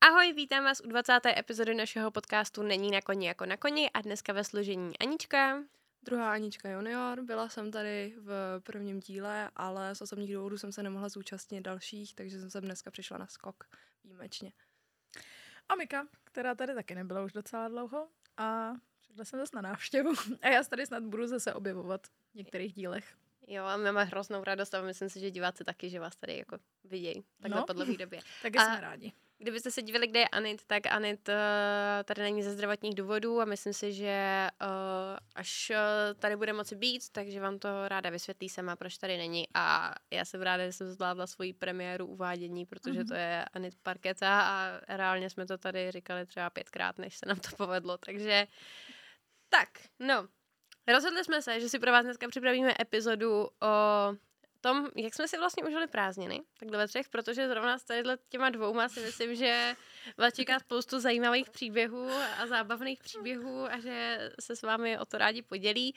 Ahoj, vítám vás u 20. epizody našeho podcastu Není na koni jako na koni a dneska ve složení Anička. Druhá Anička junior, byla jsem tady v prvním díle, ale z osobních důvodů jsem se nemohla zúčastnit dalších, takže jsem sem dneska přišla na skok výjimečně. A Mika, která tady taky nebyla už docela dlouho a přišla jsem zase na návštěvu a já tady snad budu zase objevovat v některých dílech. Jo, a my máme hroznou radost a myslím si, že diváci taky, že vás tady jako vidějí takhle No. po dlouhé době. Taky A- jsme rádi. Kdybyste se divili, kde je Anit, tak Anit eh, tady není ze zdravotních důvodů a myslím si, že eh, až eh, tady bude moci být, takže vám to ráda vysvětlí sama, proč tady není. A já jsem ráda, že jsem zvládla svoji premiéru uvádění, protože to je Anit Parketa a reálně jsme to tady říkali třeba pětkrát, než se nám to povedlo. Takže tak, no. Rozhodli jsme se, že si pro vás dneska připravíme epizodu o tom, jak jsme si vlastně užili prázdniny, takhle ve třech, protože zrovna s tady těma dvouma si myslím, že vás čeká spoustu zajímavých příběhů a zábavných příběhů a že se s vámi o to rádi podělí.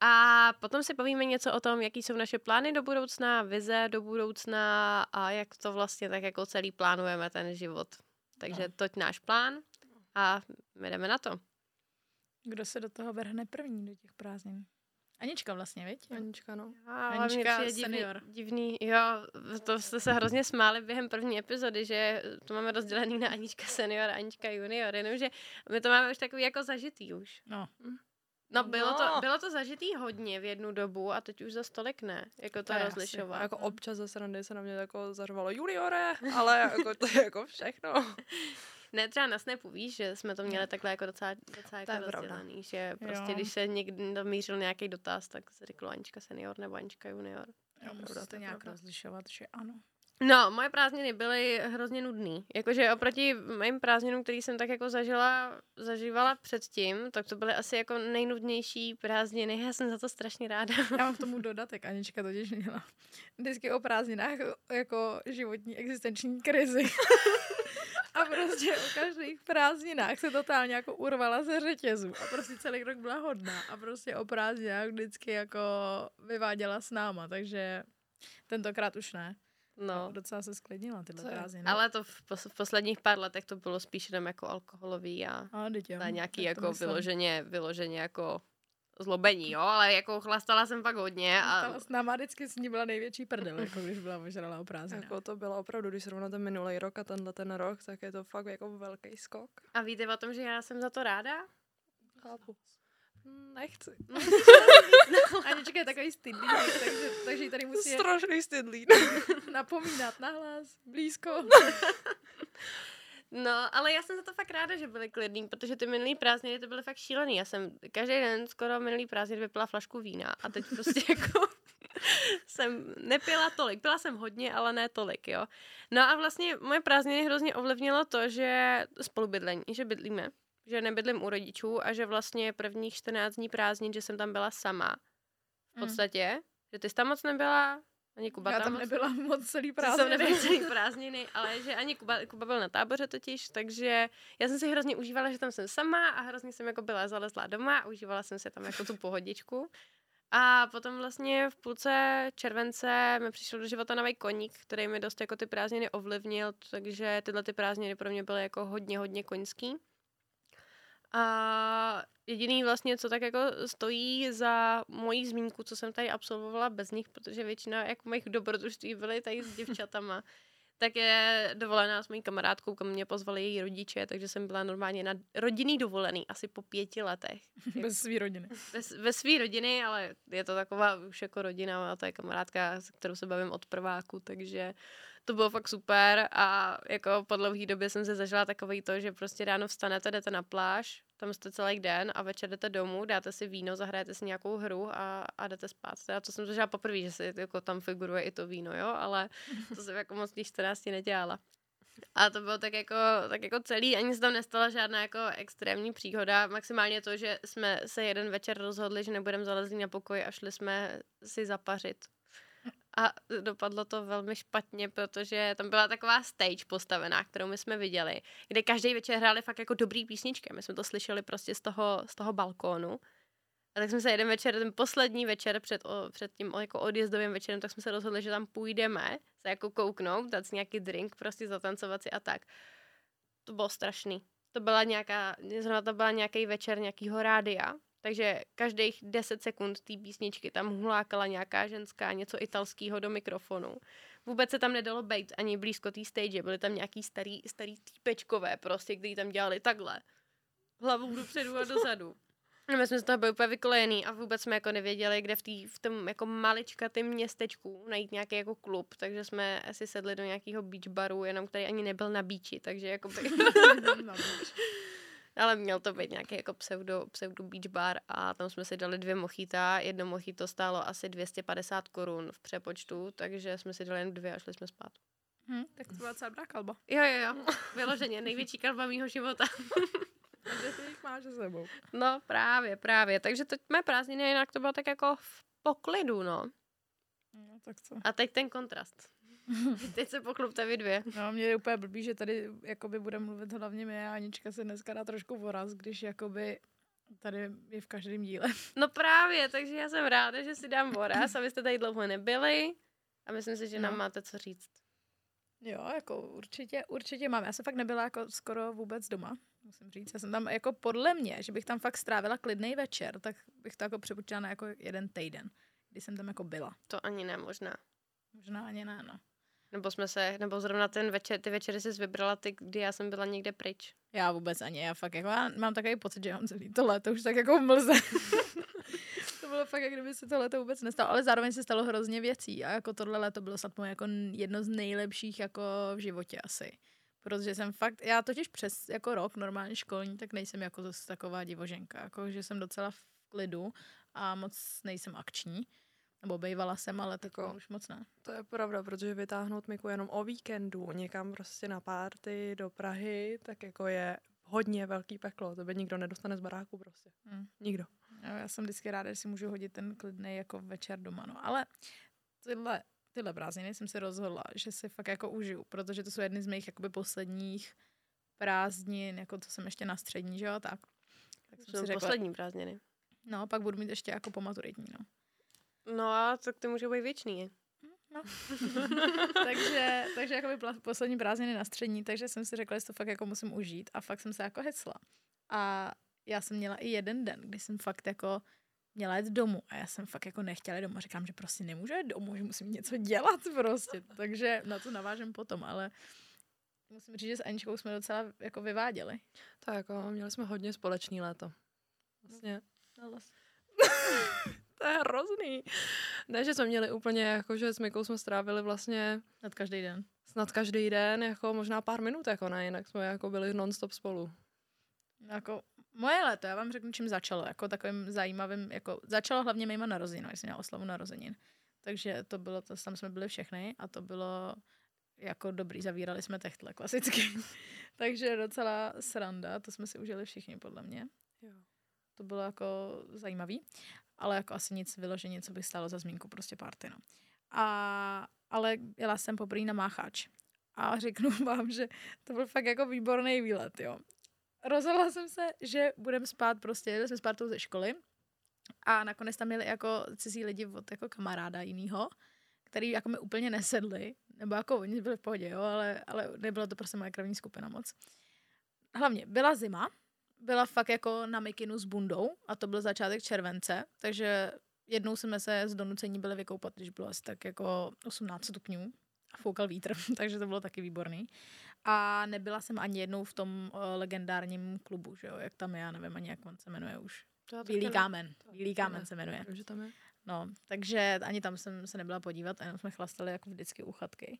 A potom si povíme něco o tom, jaký jsou naše plány do budoucna, vize do budoucna a jak to vlastně tak jako celý plánujeme ten život. Takže No. toť náš plán a my jdeme na to. Kdo se do toho vrhne první, do těch prázdnin? Anička vlastně, viď? Anička, no. A Anička hlavně přijde divný, senior. divný, jo, to jste se hrozně smáli během první epizody, že to máme rozdělený na Anička senior a Anička junior, jenomže my to máme už takový jako zažitý už. No. No, bylo, No. To, bylo to zažitý hodně v jednu dobu a teď už za stolik ne, jako to, To je rozlišovat. Jako občas ze srandy se na mě jako zařvalo juniore, ale jako to je jako všechno. Ne, třeba na Snapu víš, že jsme to měli takhle jako docela, docela jako pravda. rozdělený, že prostě Jo. když se někdy namířil nějaký dotaz, tak se řeklo Anička senior nebo Anička junior. Jo, pravda, musíte to nějak pravda. rozlišovat, že ano. No, moje prázdniny byly hrozně nudný. Jakože oproti mým prázdninům, který jsem tak jako zažila, zažívala předtím, tak to byly asi jako nejnudnější prázdniny. Já jsem za to strašně ráda. Já mám k tomu dodatek, Anička totiž měla vždycky o prázdninách jako životní existenční krizi. A prostě o každých prázdninách se totálně jako urvala ze řetězu a prostě celý rok byla hodná a prostě o prázdninách vždycky jako vyváděla s náma, takže tentokrát už ne. No, Docela se sklidnila tyhle prázdniny. ale to v, pos- v posledních pár letech to bylo spíš jenom jako alkoholový a A, na nějaký tak jako myslím. vyloženě, vyloženě jako zlobení, jo, ale jako chlastala jsem fakt hodně a s náma vždycky s ní byla největší prdel, jako když byla ožrala o prázdninách. Jako to bylo opravdu, když srovná ten minulý rok a tenhle ten rok, tak je to fakt jako velký skok. a víte o tom, že já jsem za to ráda? Chápu. Hm, Nechci. Anička je takový stydlík, takže, takže tady musí Strašný stydlí. napomínat nahlas, blízko. No, ale já jsem za to fakt ráda, že byly klidný, protože ty minulý prázdniny to byly fakt šílený. Já jsem každý den skoro minulý prázdniny vypila flašku vína a teď prostě jako jsem nepila tolik. Pila jsem hodně, ale ne tolik, jo. No a vlastně moje prázdniny hrozně ovlivnilo to, že spolubydlení, že bydlíme, že nebydlím u rodičů a že vlastně prvních 14 dní prázdnin, že jsem tam byla sama. V Mm. podstatě, že ty jsi tam moc nebyla, ani Kuba Já tam tam nebyla moc celý to jsem nebyla prázdniny. celý prázdniny, ale že ani Kuba, Kuba byl na táboře totiž, takže já jsem si hrozně užívala, že tam jsem sama a hrozně jsem jako byla zalezlá doma a užívala jsem si tam jako tu pohodičku. A potom vlastně v půlce července mi přišel do života nový koník, který mi dost jako ty prázdniny ovlivnil, takže tyhle ty prázdniny pro mě byly jako hodně, hodně koňský. A jediný vlastně, co tak jako stojí za mojí zmínku, co jsem tady absolvovala bez nich, protože většina jako mých dobrodružství byly tady s děvčatama, tak je dovolená s mojí kamarádkou, kam mě pozvali její rodiče, takže jsem byla normálně na rodinný dovolený, asi po pěti letech. Bez svý rodiny. Ve, ve své rodiny, ale je to taková už jako rodina a to je kamarádka, s kterou se bavím od prváku, takže to bylo fakt super a jako po dlouhé době jsem se zažila takový to, že prostě ráno vstanete, jdete na pláž, tam jste celý den a večer jdete domů, dáte si víno, zahrajete si nějakou hru a, a jdete spát. A to jsem zažila poprvé, že si jako tam figuruje i to víno, jo, ale to jsem jako moc těch 14 nedělala. A to bylo tak jako, tak jako celý, ani se tam nestala žádná jako extrémní příhoda, maximálně to, že jsme se jeden večer rozhodli, že nebudeme zalezlí na pokoj a šli jsme si zapařit. A dopadlo to velmi špatně, protože tam byla taková stage postavená, kterou my jsme viděli, kde každý večer hráli fakt jako dobrý písničky. My jsme to slyšeli prostě z toho, z toho balkónu. A tak jsme se jeden večer, ten poslední večer před, o, před tím jako odjezdovým večerem, tak jsme se rozhodli, že tam půjdeme se jako kouknout, dát si nějaký drink, prostě zatancovat si a tak. to bylo strašný. To byla nějaká, zrovna to byla nějaký večer nějakýho rádia, takže každých 10 sekund té písničky tam hulákala nějaká ženská něco italského do mikrofonu. Vůbec se tam nedalo být ani blízko té stage, byly tam nějaký starý, starý týpečkové prostě, kteří tam dělali takhle. Hlavou dopředu a dozadu. A my jsme z toho byli úplně vykolejený a vůbec jsme jako nevěděli, kde v, tý, v tom jako maličkatém městečku najít nějaký jako klub, takže jsme asi sedli do nějakého beach baru, jenom který ani nebyl na beachi, takže jako by... Ale měl to být nějaký jako pseudo, pseudo beach bar a tam jsme si dali dvě mochita. Jedno mochito stálo asi 250 korun v přepočtu, takže jsme si dali jen dvě a šli jsme spát. Hm, tak to byla celá dobrá kalba. Jo, jo, jo. Vyloženě největší kalba mýho života. A kde ty jich máš se sebou? No právě, právě. Takže teď mé prázdniny jinak to bylo tak jako v poklidu, no. No, tak co? A teď ten kontrast. teď se poklupte vy dvě. No, mě je úplně blbý, že tady jakoby bude mluvit hlavně mě a Anička se dneska dá trošku voraz, když jakoby tady je v každém díle. No právě, takže já jsem ráda, že si dám voraz, abyste tady dlouho nebyli a myslím si, že nám No. máte co říct. Jo, jako určitě, určitě mám. Já jsem fakt nebyla jako skoro vůbec doma, musím říct. Já jsem tam jako podle mě, že bych tam fakt strávila klidný večer, tak bych to jako přepočítala na jako jeden týden, kdy jsem tam jako byla. To ani ne možná. Možná ani ne, no. Nebo jsme se, nebo zrovna ten večer, ty večery jsi vybrala ty, kdy já jsem byla někde pryč. Já vůbec ani, já fakt jako, já mám takový pocit, že mám celý to léto už tak jako v mlze. to bylo fakt, jak kdyby se to léto vůbec nestalo, ale zároveň se stalo hrozně věcí a jako tohle léto bylo snad moje jako jedno z nejlepších jako v životě asi. Protože jsem fakt, já totiž přes jako rok normálně školní, tak nejsem jako zase taková divoženka, jako že jsem docela v klidu a moc nejsem akční. Nebo bejvala jsem, ale tak Jako- už moc ne. To je pravda, protože vytáhnout Miku jenom o víkendu někam prostě na párty do Prahy, tak jako je hodně velký peklo. To by nikdo nedostane z baráku prostě. Hm. Nikdo. Jo, já jsem vždycky ráda, že si můžu hodit ten klidný jako večer doma, no. Ale tyhle, tyhle prázdniny jsem si rozhodla, že si fakt jako užiju, protože to jsou jedny z mých jakoby posledních prázdnin, jako to jsem ještě na střední, že jo, tak. Tak jsem Jsou si řekla, poslední prázdniny. no, pak budu mít ještě jako po maturitní, no. No a tak ty můžou být věčný. no. takže, takže jako byla poslední prázdniny na střední, takže jsem si řekla, že to fakt jako musím užít a fakt jsem se jako hecla. A já jsem měla i jeden den, kdy jsem fakt jako měla jít domů a já jsem fakt jako nechtěla jít domů. Říkám, že prostě nemůžu jít domů, že musím něco dělat prostě. Takže na to navážem potom, ale musím říct, že s Aničkou jsme docela jako vyváděli. Tak jako měli jsme hodně společný léto. Vlastně. To je hrozný. Ne, že jsme měli úplně, jako že s Mikou jsme strávili vlastně Nad každý den. snad každý den, jako možná pár minut, jako ne, jinak jsme jako byli non-stop spolu. Jako moje léto, já vám řeknu, čím začalo, jako takovým zajímavým, jako začalo hlavně mýma narozeninami, jsem měla oslavu narozenin. Takže to bylo, to, tam jsme byli všechny a to bylo jako dobrý, zavírali jsme techtle klasicky. Takže docela sranda, to jsme si užili všichni podle mě. Jo. To bylo jako zajímavý, ale jako asi nic vyloženě, co by stálo za zmínku, prostě party, no. A, ale jela jsem poprvé na Mácháč. A řeknu vám, že to byl fakt jako výborný výlet, jo. Rozhodla jsem se, že budeme spát prostě, jeli jsme s partou ze školy a nakonec tam měli jako cizí lidi od jako kamaráda jinýho, který jako mi úplně nesedli, nebo jako oni byli v pohodě, jo, ale, ale nebylo to prostě moje krevní skupina moc. Hlavně byla zima, byla fakt jako na mikinu s bundou a to byl začátek července, takže jednou jsme se z donucení byli vykoupat, když bylo asi tak jako 18 stupňů a foukal vítr, takže to bylo taky výborný. A nebyla jsem ani jednou v tom uh, legendárním klubu, že jo, jak tam je, já nevím ani, jak on se jmenuje už. To Bílý kámen. Bílý kámen se jmenuje. Vím, že tam je. No, takže ani tam jsem se nebyla podívat, jenom jsme chlastali jako vždycky u chatky.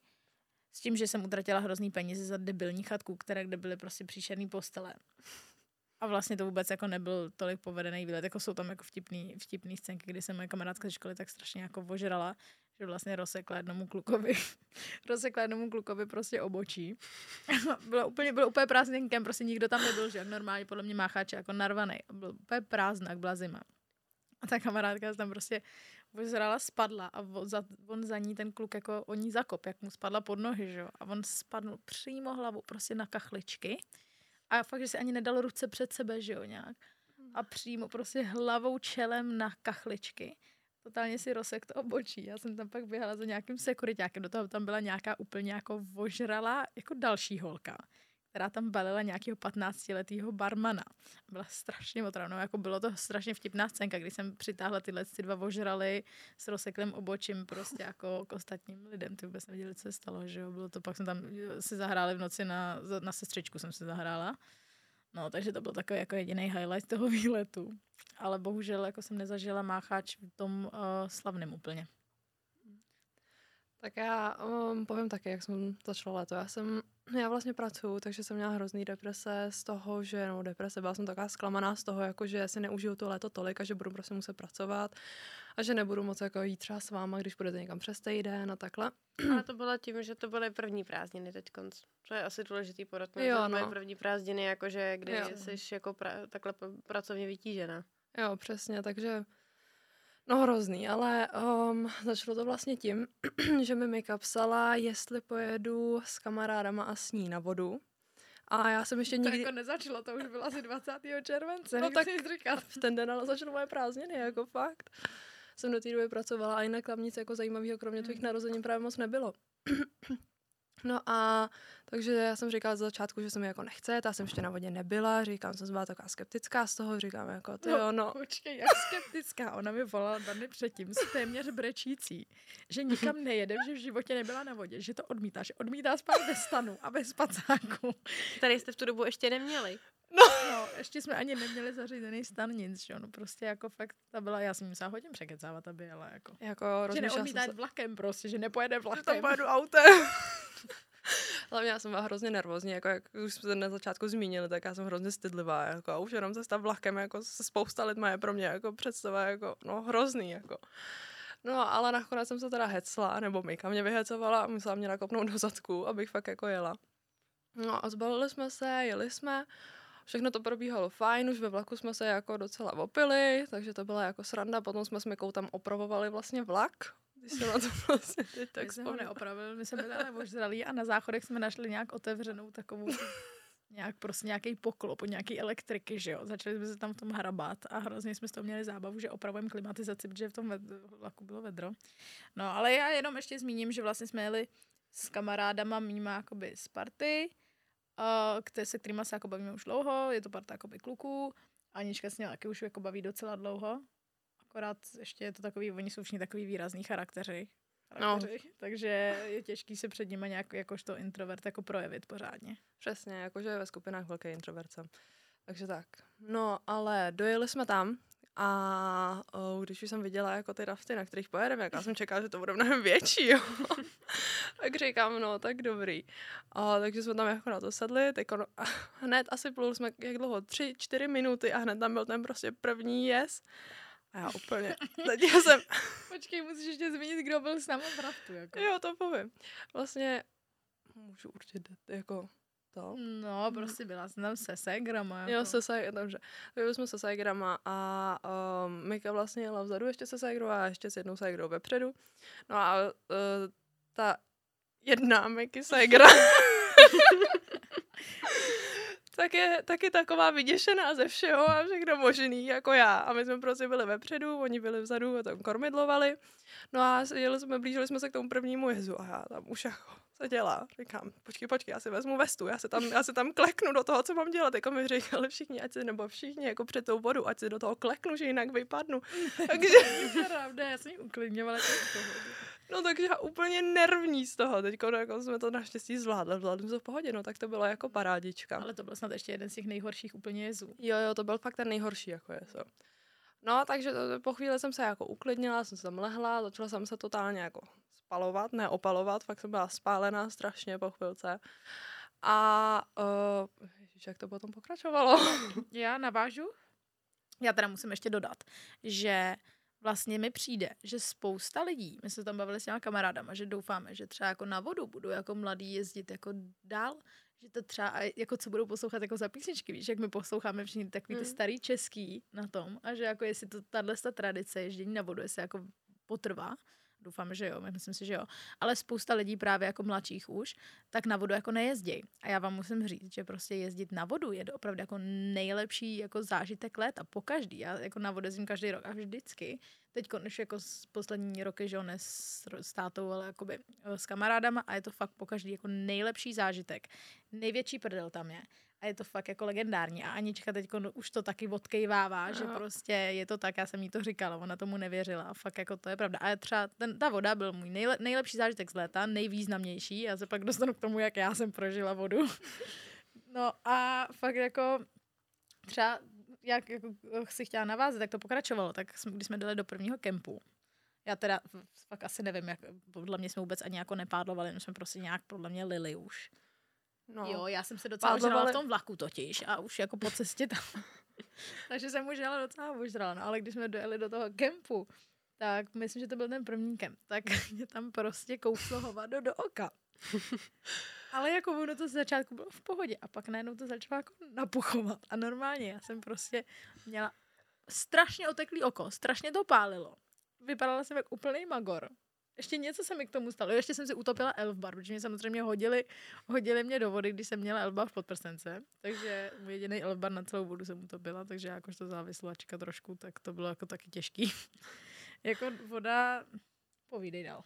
S tím, že jsem utratila hrozný peníze za debilní chatku, které kde byly prostě příšerný postele. A vlastně to vůbec jako nebyl tolik povedený výlet, jako jsou tam jako vtipný, vtipný scénky, kdy jsem moje kamarádka ze školy tak strašně jako vožrala, že vlastně rozsekla jednomu klukovi, rozsekla jednomu klukovi prostě obočí. bylo úplně, bylo úplně prázdný kem, prostě nikdo tam nebyl, že normálně podle mě mácháče jako narvaný. Byl úplně prázdnak, byla zima. A ta kamarádka se tam prostě vyzrala, spadla a on za, on za ní ten kluk jako o ní zakop, jak mu spadla pod nohy, že jo. A on spadl přímo hlavou prostě na kachličky. A fakt, že si ani nedal ruce před sebe, že jo, nějak. A přímo prostě hlavou čelem na kachličky. Totálně si rozsek to obočí. Já jsem tam pak běhala za nějakým sekuritákem. Do toho tam byla nějaká úplně jako vožralá, jako další holka která tam balila nějakého 15-letého barmana. Byla strašně otravnou, jako bylo to strašně vtipná scénka, kdy jsem přitáhla tyhle ty dva ožrali s rozseklým obočím prostě jako k ostatním lidem. Ty vůbec nevěděli, co se stalo, že jo. Bylo to, pak jsme tam si zahráli v noci na, na sestřičku jsem se zahrála. No, takže to byl takový jako jediný highlight toho výletu. Ale bohužel jako jsem nezažila mácháč v tom uh, slavném úplně. Tak já um, povím taky, jak jsem začala léto. Já jsem, já vlastně pracuju, takže jsem měla hrozný deprese z toho, že, no deprese, byla jsem taková zklamaná z toho, jako že si neužiju to léto tolik a že budu prostě muset pracovat a že nebudu moc jako jít třeba s váma, když budete někam přes týden a takhle. Ale to bylo tím, že to byly první prázdniny teď konc. To je asi důležitý podotknout. Jo, to no. první prázdniny, jakože kdy Jo. jsi jako pra, takhle pracovně vytížená. Jo, přesně, takže no hrozný, ale um, začalo to vlastně tím, že mi Mika psala, jestli pojedu s kamarádama a s ní na vodu. A já jsem ještě To nikdy... jako nezačalo, to už bylo asi 20. července, No tak- říkat. v ten den ale začaly moje prázdniny, jako fakt. Jsem do té doby pracovala a jinak tam nic jako zajímavého, kromě tvých narozenin právě moc nebylo. No a takže já jsem říkala za začátku, že se mi jako nechce, já jsem ještě na vodě nebyla, říkám, jsem byla taková skeptická z toho, říkám jako, ty jo, no. Počkej, jak skeptická. Ona mi volala dva dny předtím, s téměř brečící, že nikam nejede, že v životě nebyla na vodě, že to odmítá, že odmítá spát ve stanu a bez spacáku. Tady jste v tu dobu ještě neměli. No, ještě jsme ani neměli zařízený stan, nic, že no, prostě jako fakt, ta byla, já jsem musela hodně překecávat, aby ale jako. Jako Že neodmítá se, vlakem prostě, že nepojede že tam vlakem. pojedu autem. Hlavně já jsem byla hrozně nervózní, jako jak už jsme na začátku zmínili, tak já jsem hrozně stydlivá, jako a už jenom cesta vlakem, jako se spousta lidma je pro mě jako představa, jako no hrozný, jako. No, ale nakonec jsem se teda hecla, nebo Mika mě vyhecovala a musela mě nakopnout do zadku, abych fakt jako jela. No a zbalili jsme se, jeli jsme, všechno to probíhalo fajn, už ve vlaku jsme se jako docela opili, takže to byla jako sranda, potom jsme s Mikou tam opravovali vlastně vlak, když se na to vlastně teď Tak tak jsme ho neopravili, my jsme byli ale ožralí a na záchodech jsme našli nějak otevřenou takovou nějak prostě nějaký poklop od nějaký elektriky, že jo. Začali jsme se tam v tom hrabat a hrozně jsme z toho měli zábavu, že opravujeme klimatizaci, protože v tom vlaku bylo vedro. No, ale já jenom ještě zmíním, že vlastně jsme jeli s kamarádama mýma jakoby z party, uh, které, se kterýma se jako bavíme už dlouho, je to parta jakoby kluků, Anička s ním taky už jako baví docela dlouho, akorát ještě je to takový, oni jsou všichni takový výrazný charakteři, No. takže je těžký se před nimi nějak jakožto introvert jako projevit pořádně. Přesně, jakože ve skupinách velký introvert jsem. Takže tak. No, ale dojeli jsme tam a o, když už jsem viděla jako ty rafty, na kterých pojedeme, jak já jsem čekala, že to bude mnohem větší, jo. tak říkám, no, tak dobrý. A, takže jsme tam jako na to sedli, teď ono, a hned asi plul jsme, jak dlouho, tři, čtyři minuty a hned tam byl ten prostě první jez. A já úplně, teď já jsem, Počkej, musíš ještě zmínit, kdo byl s námi v raftu. Jako. jo, to povím. Vlastně, můžu určitě, jako to. No, prostě byla jsem tam se segrama. Jako. Jo, se dobře. Byli jsme se sajgrama a um, Mika vlastně jela vzadu ještě se sajgrou a ještě s jednou sajgrou vepředu. No a uh, ta jedna Miky sajgra tak je taky taková vyděšená ze všeho a všechno možný, jako já. A my jsme prostě byli vepředu, oni byli vzadu a tam kormidlovali. No a jeli jsme, blížili jsme se k tomu prvnímu jezu a já tam už jako se dělá. Říkám, počkej, počkej, já si vezmu vestu, já se tam, já se tam kleknu do toho, co mám dělat. Jako mi říkali všichni, ať si, nebo všichni jako před tou vodu, ať si do toho kleknu, že jinak vypadnu. Takže, Pravda, já jsem ji uklidňovala. no takže já úplně nervní z toho. Teď jako jsme to naštěstí zvládli, zvládli jsme to v pohodě, no tak to bylo jako parádička. Ale to byl snad ještě jeden z těch nejhorších úplně jezů. Jo, jo, to byl fakt ten nejhorší, jako je to. No, takže to, po chvíli jsem se jako uklidnila, jsem se tam lehla, začala jsem se totálně jako spalovat, ne opalovat, fakt jsem byla spálená strašně po chvilce. A uh, ježiš, jak to potom pokračovalo? Já navážu? Já teda musím ještě dodat, že vlastně mi přijde, že spousta lidí, my jsme se tam bavili s těma kamarádama, že doufáme, že třeba jako na vodu budou jako mladí jezdit jako dál, že to třeba, jako co budou poslouchat jako za písničky, víš, jak my posloucháme všichni takový ty Mm. starý český na tom a že jako jestli to tahle tradice ježdění na vodu, jestli jako potrvá, Doufám, že jo, myslím si, že jo. Ale spousta lidí právě jako mladších už, tak na vodu jako nejezdí. A já vám musím říct, že prostě jezdit na vodu je opravdu jako nejlepší jako zážitek léta po každý. Já jako na vodu jezdím každý rok a vždycky. Teď konečně jako z poslední roky, že jo, ne s, s tátou, ale jakoby eh, s kamarádama a je to fakt po každý jako nejlepší zážitek. Největší prdel tam je a je to fakt jako legendární. A Anička teď už to taky odkejvává, no. že prostě je to tak, já jsem jí to říkala, ona tomu nevěřila. A fakt jako to je pravda. A třeba ten, ta voda byl můj nejle, nejlepší zážitek z léta, nejvýznamnější. Já se pak dostanu k tomu, jak já jsem prožila vodu. no a fakt jako třeba jak jako si chtěla navázat, tak to pokračovalo. Tak jsme, když jsme dali do prvního kempu, já teda fakt asi nevím, jak, podle mě jsme vůbec ani jako nepádlovali, my jsme prostě nějak podle mě lili už. No. Jo, já jsem se docela Pádlovali... v tom vlaku totiž a už jako po cestě tam. Takže jsem už jela docela ožrala, no, ale když jsme dojeli do toho kempu, tak myslím, že to byl ten první kemp, tak mě tam prostě kouslo hovado do oka. Ale jako ono to z začátku bylo v pohodě a pak najednou to začalo jako napuchovat. A normálně já jsem prostě měla strašně oteklý oko, strašně to pálilo. Vypadala jsem jak úplný magor ještě něco se mi k tomu stalo. Ještě jsem si utopila elfbar, protože mě samozřejmě hodili, hodili mě do vody, když jsem měla elfbar v podprsence. Takže jediný elfbar na celou vodu jsem utopila, takže jakožto závislovačka trošku, tak to bylo jako taky těžký. jako voda, povídej dál.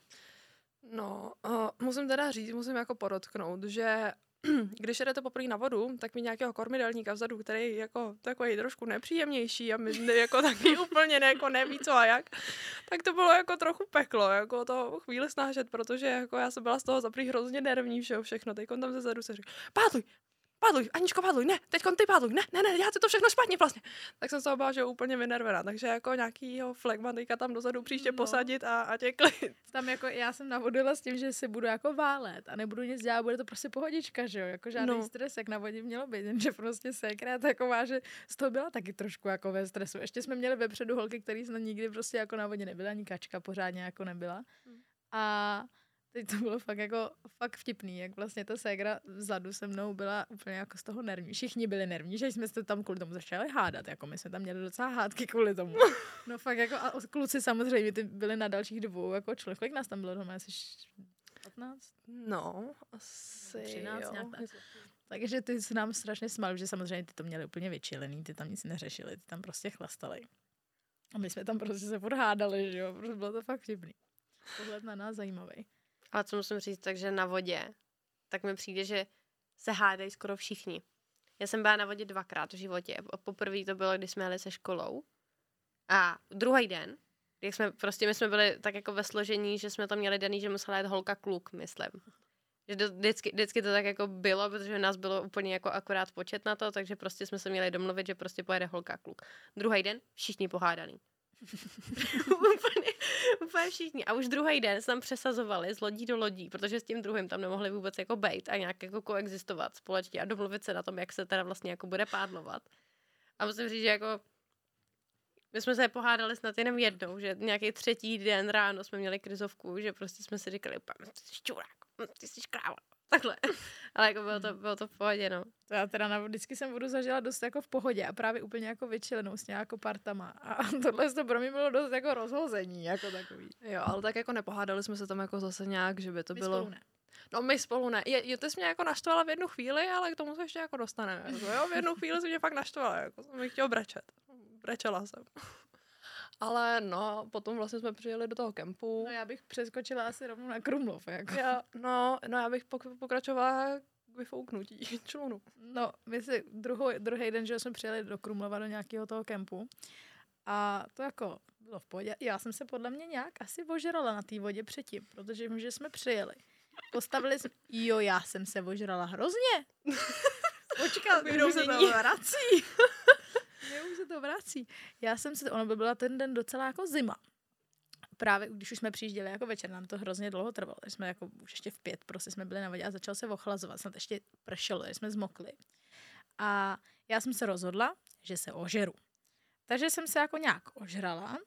No, uh, musím teda říct, musím jako podotknout, že když jdete poprvé na vodu, tak mi nějakého kormidelníka vzadu, který jako takový trošku nepříjemnější a mi jako taky úplně ne, jako neví co a jak, tak to bylo jako trochu peklo, jako to chvíli snažet, protože jako já jsem byla z toho zaprý hrozně nervní všeho všechno. Teď tam ze zadu se říká, pátuj, Pádluj, Aničko, pádluj, ne, teď ty pádluj, ne, ne, ne, já to všechno špatně vlastně. Tak jsem se obával, že úplně vynervená, takže jako nějakýho flegmatika tam dozadu příště no. posadit a, a tě klid. Tam jako já jsem navodila s tím, že si budu jako válet a nebudu nic dělat, bude to prostě pohodička, že jo, jako žádný no. stres, jak na vodě mělo být, jenže prostě sekra taková, že z toho byla taky trošku jako ve stresu. Ještě jsme měli vepředu holky, který snad nikdy prostě jako na vodě nebyla, ani kačka pořádně jako nebyla. Hmm. A Teď to bylo fakt jako fakt vtipný, jak vlastně ta ségra vzadu se mnou byla úplně jako z toho nervní. Všichni byli nervní, že jsme se tam kvůli tomu začali hádat, jako my jsme tam měli docela hádky kvůli tomu. No fakt jako a kluci samozřejmě ty byli na dalších dvou jako člověk. Kolik nás tam bylo doma? Asi 15? No, asi 13 jo. nějak tak. Takže ty se nám strašně smali, že samozřejmě ty to měli úplně vyčilený, ty tam nic neřešili, ty tam prostě chlastali. A my jsme tam prostě se podhádali, že jo, protože bylo to fakt vtipný. Pohled na nás zajímavý. Ale co musím říct, takže na vodě, tak mi přijde, že se hádají skoro všichni. Já jsem byla na vodě dvakrát v životě. Poprvé to bylo, když jsme jeli se školou. A druhý den, jak jsme, prostě my jsme byli tak jako ve složení, že jsme to měli daný, že musela jít holka kluk, myslím. Že do, vždycky, vždycky, to tak jako bylo, protože nás bylo úplně jako akorát počet na to, takže prostě jsme se měli domluvit, že prostě pojede holka kluk. Druhý den všichni pohádaný. úplně, úplně všichni. A už druhý den se tam přesazovali z lodí do lodí, protože s tím druhým tam nemohli vůbec jako bejt a nějak jako koexistovat společně a domluvit se na tom, jak se teda vlastně jako bude pádlovat. A musím říct, že jako my jsme se pohádali snad jenom jednou, že nějaký třetí den ráno jsme měli krizovku, že prostě jsme si říkali, ty jsi šťůrák, ty jsi kráva. Takhle. Ale jako bylo to, bylo to v pohodě, no. To já teda na, vždycky jsem vodu zažila dost jako v pohodě a právě úplně jako vyčilenou s nějakou partama. A tohle to pro mě bylo dost jako rozhození, jako takový. Jo, ale tak jako nepohádali jsme se tam jako zase nějak, že by to My bylo... Spolu ne. No my spolu ne. Je, je, to jsi mě jako naštvala v jednu chvíli, ale k tomu se ještě jako dostaneme. Jako, jo, v jednu chvíli si mě fakt naštvala, jako jsem mi chtěl brečet. Brečela jsem. Ale no, potom vlastně jsme přijeli do toho kempu. No já bych přeskočila asi rovnou na Krumlov. Jako. Já, no, no já bych pok- pokračovala k vyfouknutí člunu. No, my si druhý, druhý den, že jsme přijeli do Krumlova do nějakého toho kempu a to jako bylo v pohodě. Já jsem se podle mě nějak asi ožrala na té vodě předtím, protože my, že jsme přijeli. Postavili jsme, jo, já jsem se ožrala hrozně. Se to vrací. Mě se to vrací. Já jsem se, ono by byla ten den docela jako zima. Právě když už jsme přijížděli jako večer, nám to hrozně dlouho trvalo. Jsme jako už ještě v pět prostě jsme byli na vodě a začal se ochlazovat. Snad ještě pršelo, jsme zmokli. A já jsem se rozhodla, že se ožeru. Takže jsem se jako nějak ožrala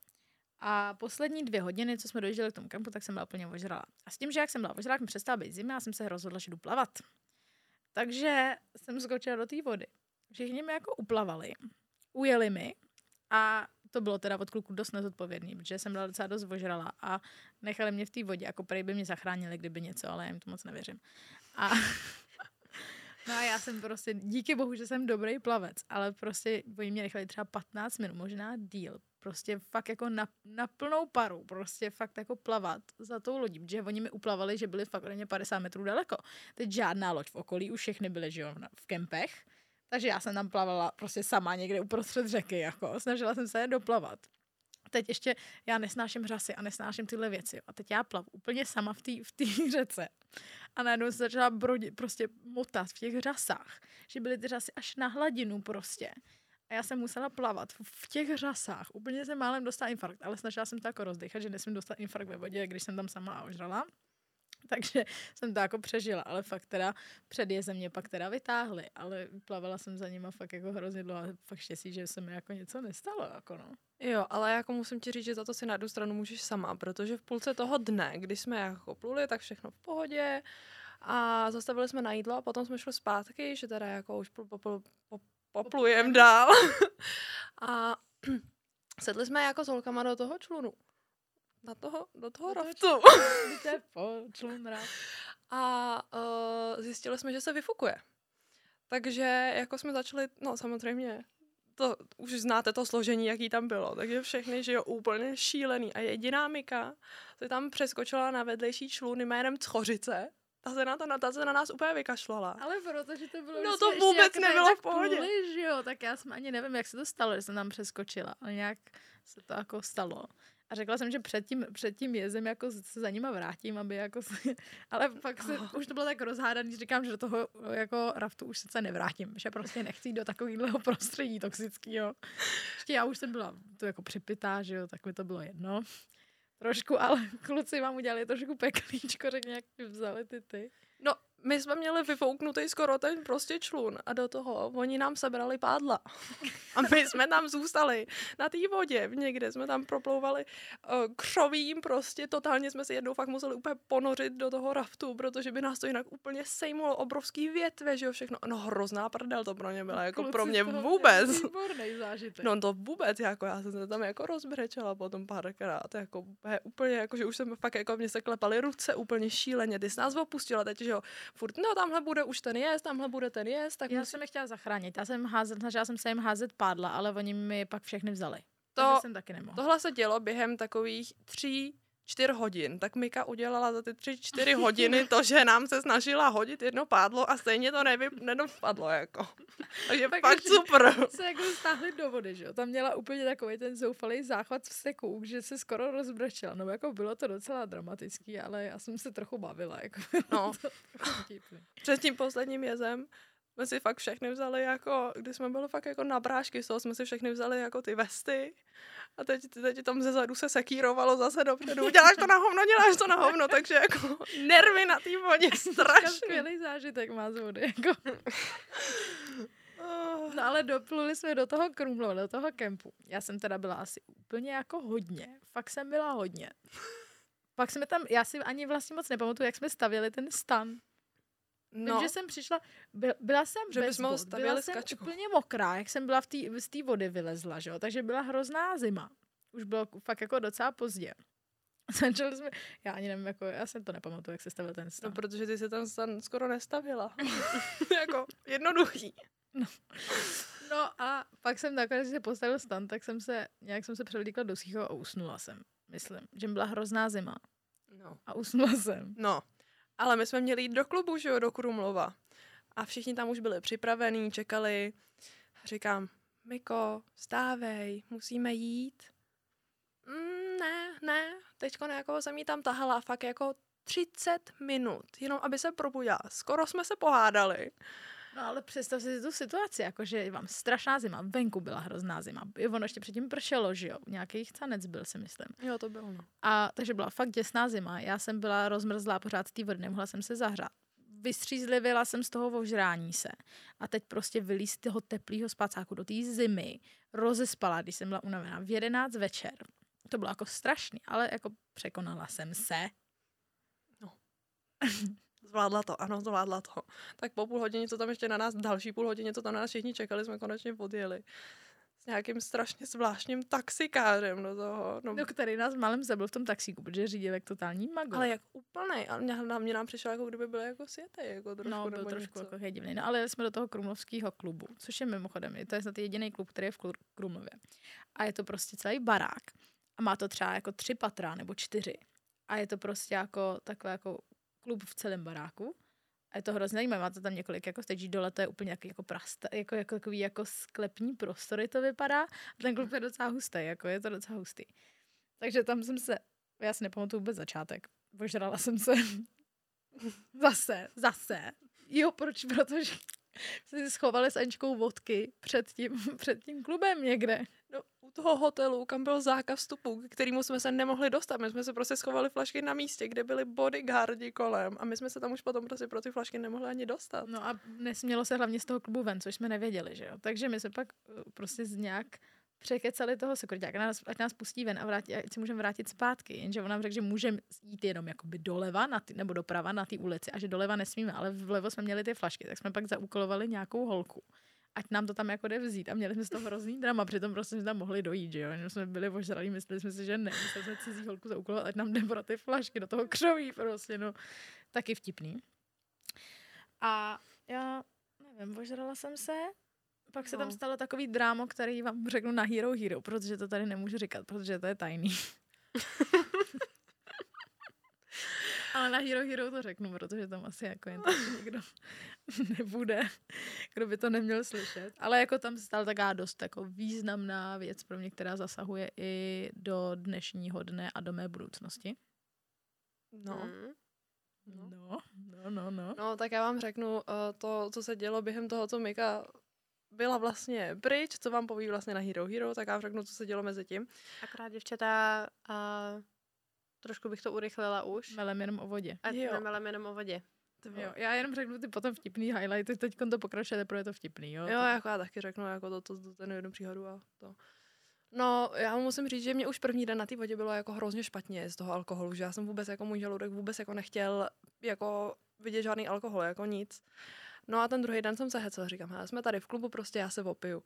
a poslední dvě hodiny, co jsme dojížděli k tomu kampu, tak jsem byla úplně ožrala. A s tím, že jak jsem byla ožrala, jak mi přestala být zima, já jsem se rozhodla, že jdu plavat. Takže jsem skočila do té vody. Všichni mi jako uplavali ujeli mi a to bylo teda od kluku dost nezodpovědný, protože jsem byla docela dost ožrala a nechali mě v té vodě, jako prej by mě zachránili, kdyby něco, ale já jim to moc nevěřím. A No a já jsem prostě, díky bohu, že jsem dobrý plavec, ale prostě oni mě nechali třeba 15 minut, možná díl, prostě fakt jako na, na plnou paru, prostě fakt jako plavat za tou lodí, protože oni mi uplavali, že byli fakt ode 50 metrů daleko. Teď žádná loď v okolí, už všechny byly, že jo, v kempech, takže já jsem tam plavala prostě sama někde uprostřed řeky, jako snažila jsem se doplavat. Teď ještě já nesnáším řasy a nesnáším tyhle věci. A teď já plavu úplně sama v té v řece. A najednou se začala brodit, prostě motat v těch řasách. Že byly ty řasy až na hladinu prostě. A já jsem musela plavat v těch řasách. Úplně jsem málem dostala infarkt, ale snažila jsem to jako rozdechat, že nesmím dostat infarkt ve vodě, když jsem tam sama ožrala. takže jsem to jako přežila, ale fakt teda před jezem mě pak teda vytáhli, ale plavala jsem za nima fakt jako hrozně dlouho, fakt štěstí, že se mi jako něco nestalo, jako no. Jo, ale jako musím ti říct, že za to si na jednu stranu můžeš sama, protože v půlce toho dne, když jsme jako pluli, tak všechno v pohodě a zastavili jsme na jídlo a potom jsme šli zpátky, že teda jako už po, po, po, po, poplujem. dál. A sedli jsme jako s holkama do toho člunu na toho, do toho do raftu. a uh, zjistili jsme, že se vyfukuje. Takže jako jsme začali, no samozřejmě, to už znáte to složení, jaký tam bylo, takže všechny, že jo, úplně šílený. A jediná Mika se tam přeskočila na vedlejší člun jménem Chořice, ta se na to, ta se na nás úplně vykašlala. Ale protože to bylo... No to vůbec nebylo v pohodě. Pluli, že jo, tak já jsem ani nevím, jak se to stalo, že jsem tam přeskočila, ale nějak se to jako stalo. A řekla jsem, že před tím, před tím jezdem jako se za nima vrátím, aby jako se, ale pak se, oh. už to bylo tak rozhádaný, že říkám, že do toho jako raftu už se nevrátím, že prostě nechci jít do takového prostředí toxického. Ještě já už jsem byla to jako připitá, že jo, tak mi to bylo jedno. Trošku, ale kluci vám udělali trošku peklíčko, řekně, jak vzali ty ty. My jsme měli vyfouknutý skoro ten prostě člun a do toho oni nám sebrali pádla. A my jsme tam zůstali na té vodě. Někde jsme tam proplouvali uh, křovím prostě. Totálně jsme si jednou fakt museli úplně ponořit do toho raftu, protože by nás to jinak úplně sejmulo obrovský větve, že jo, všechno. No hrozná prdel to pro ně byla, jako Kluci pro mě vůbec. zážitek. No to vůbec, jako já jsem se tam jako rozbrečela potom párkrát, jako úplně, jako že už jsem fakt jako mě se klepaly ruce úplně šíleně. Ty jsi nás opustila teď, že jo, furt, no tamhle bude už ten jest, tamhle bude ten jest. Tak já musí... jsem je chtěla zachránit, já jsem, házet, snažila jsem se jim házet pádla, ale oni mi pak všechny vzali. To, jsem taky nemohla. Tohle se dělo během takových tří, čtyř hodin. Tak Mika udělala za ty tři, čtyři hodiny to, že nám se snažila hodit jedno pádlo a stejně to nevy, nedopadlo, jako. Takže tak fakt super. Se jako stáhli do vody, že jo. Tam měla úplně takový ten zoufalý záchvat v seku, že se skoro rozbrečela. No jako bylo to docela dramatický, ale já jsem se trochu bavila, jako. No. Před tím posledním jezem jsme si fakt všechny vzali jako, když jsme byli fakt jako na brášky, z toho jsme si všechny vzali jako ty vesty a teď, teď tam ze zadu se sekírovalo zase dopředu. Děláš to na hovno, děláš to na hovno, takže jako nervy na té vodě strašně. Skvělý zážitek má z vody. Jako. No ale dopluli jsme do toho Krumlova, do toho kempu. Já jsem teda byla asi úplně jako hodně. Fakt jsem byla hodně. Pak jsme tam, já si ani vlastně moc nepamatuju, jak jsme stavěli ten stan. No. Vím, že jsem přišla, byla jsem že bez bod, byla jsem skačku. úplně mokrá, jak jsem byla v té z té vody vylezla, že jo? takže byla hrozná zima. Už bylo fakt jako docela pozdě. Začali jsme, já ani nevím, jako, já jsem to nepamatuju, jak se stavil ten stan. No, protože ty se tam stan skoro nestavila. jako jednoduchý. No. no a pak jsem nakonec, když se postavil stan, tak jsem se, nějak jsem se převlíkla do a usnula jsem, myslím, že byla hrozná zima. No. A usnula jsem. No, ale my jsme měli jít do klubu, že jo, do Krumlova. A všichni tam už byli připravení, čekali. Říkám, Miko, stávej, musíme jít. Mm, ne, ne, teďko jako jsem jí tam tahala fakt jako 30 minut, jenom aby se probudila. Skoro jsme se pohádali. No ale představ si tu situaci, jakože vám strašná zima, venku byla hrozná zima. Ono ještě předtím pršelo, že jo, nějaký canec byl, si myslím. Jo, to bylo, no. A takže byla fakt děsná zima. Já jsem byla rozmrzlá pořád z té vody, nemohla jsem se zahřát. Vystřízlivila jsem z toho vožrání se. A teď prostě vylíz z toho teplého spacáku do té zimy. Rozespala, když jsem byla unavená v 11 večer. To bylo jako strašný, ale jako překonala jsem se. No. Zvládla to, ano, zvládla to. Tak po půl hodině, co tam ještě na nás, další půl hodině, co tam na nás všichni čekali, jsme konečně podjeli. s nějakým strašně zvláštním taxikářem do toho. No, No, který nás malem zabil v tom taxíku, protože řídil jak totální mago. ale jak úplnej. A mě, na mě nám přišel, jako kdyby byl jako světej, jako trošku, no, byl nebo trošku něco. jako divný. No, ale jeli jsme do toho krumlovského klubu, což je mimochodem, to je snad jediný klub, který je v Kru- Krumlově. A je to prostě celý barák. A má to třeba jako tři patra nebo čtyři. A je to prostě jako takhle jako klub v celém baráku. A je to hrozně zajímavé, máte tam několik jako stage, dole to je úplně jaký, jako prasta, jako, jako, takový jako sklepní prostory to vypadá. A ten klub je docela hustý, jako je to docela hustý. Takže tam jsem se, já si nepamatuju vůbec začátek, požrala jsem se zase, zase. Jo, proč? Protože jsme si schovali s Aničkou vodky před tím, před tím klubem někde. No, u toho hotelu, kam byl zákaz vstupu, k kterému jsme se nemohli dostat. My jsme se prostě schovali flašky na místě, kde byli bodyguardi kolem a my jsme se tam už potom prostě pro ty flašky nemohli ani dostat. No a nesmělo se hlavně z toho klubu ven, což jsme nevěděli, že jo. Takže my jsme pak eh, prostě z nějak překecali toho sekuritáka, nás, ať nás pustí ven a vrátí, ať si můžeme vrátit zpátky. Jenže on nám řekl, že můžeme jít jenom jakoby doleva na ty, nebo doprava na té ulici a že doleva nesmíme, ale vlevo jsme měli ty flašky, tak jsme pak zaúkolovali nějakou holku. Ať nám to tam jako jde vzít. A měli jsme z toho hrozný drama, přitom prostě jsme tam mohli dojít, že jo. Jenom jsme byli ožralí, mysleli jsme si, že ne. Mysleli jsme cizí holku zaúkolovat, ať nám jde pro ty flašky do toho křoví prostě, no. Taky vtipný. A já nevím, ožrala jsem se, pak se tam No. stalo takový drámo, který vám řeknu na Hero Hero, protože to tady nemůžu říkat, protože to je tajný. Ale na Hero Hero to řeknu, protože tam asi jako jen tak někdo nebude, kdo by to neměl slyšet. Ale jako tam se stala taková dost jako významná věc pro mě, která zasahuje i do dnešního dne a do mé budoucnosti. No. Mm. No. No, no, no, no. No, tak já vám řeknu uh, to, co se dělo během toho, co Mika byla vlastně pryč, co vám poví vlastně na Hero Hero, tak já vám řeknu, co se dělo mezi tím. Akorát děvčata, a trošku bych to urychlila už. Melem jenom o vodě. Ať Jo. nemelem jenom o vodě. Jo, já jenom řeknu ty potom vtipný highlighty, teď to pokračuje, teprve je to vtipný, jo? Jo, jako já taky řeknu jako to, to, to ten jednu příhodu a to. No, já musím říct, že mě už první den na té vodě bylo jako hrozně špatně z toho alkoholu, že já jsem vůbec jako můj žaludek vůbec jako nechtěl jako vidět žádný alkohol, jako nic. No a ten druhý den jsem se hecel, říkám, hele, jsme tady v klubu, prostě já se opiju.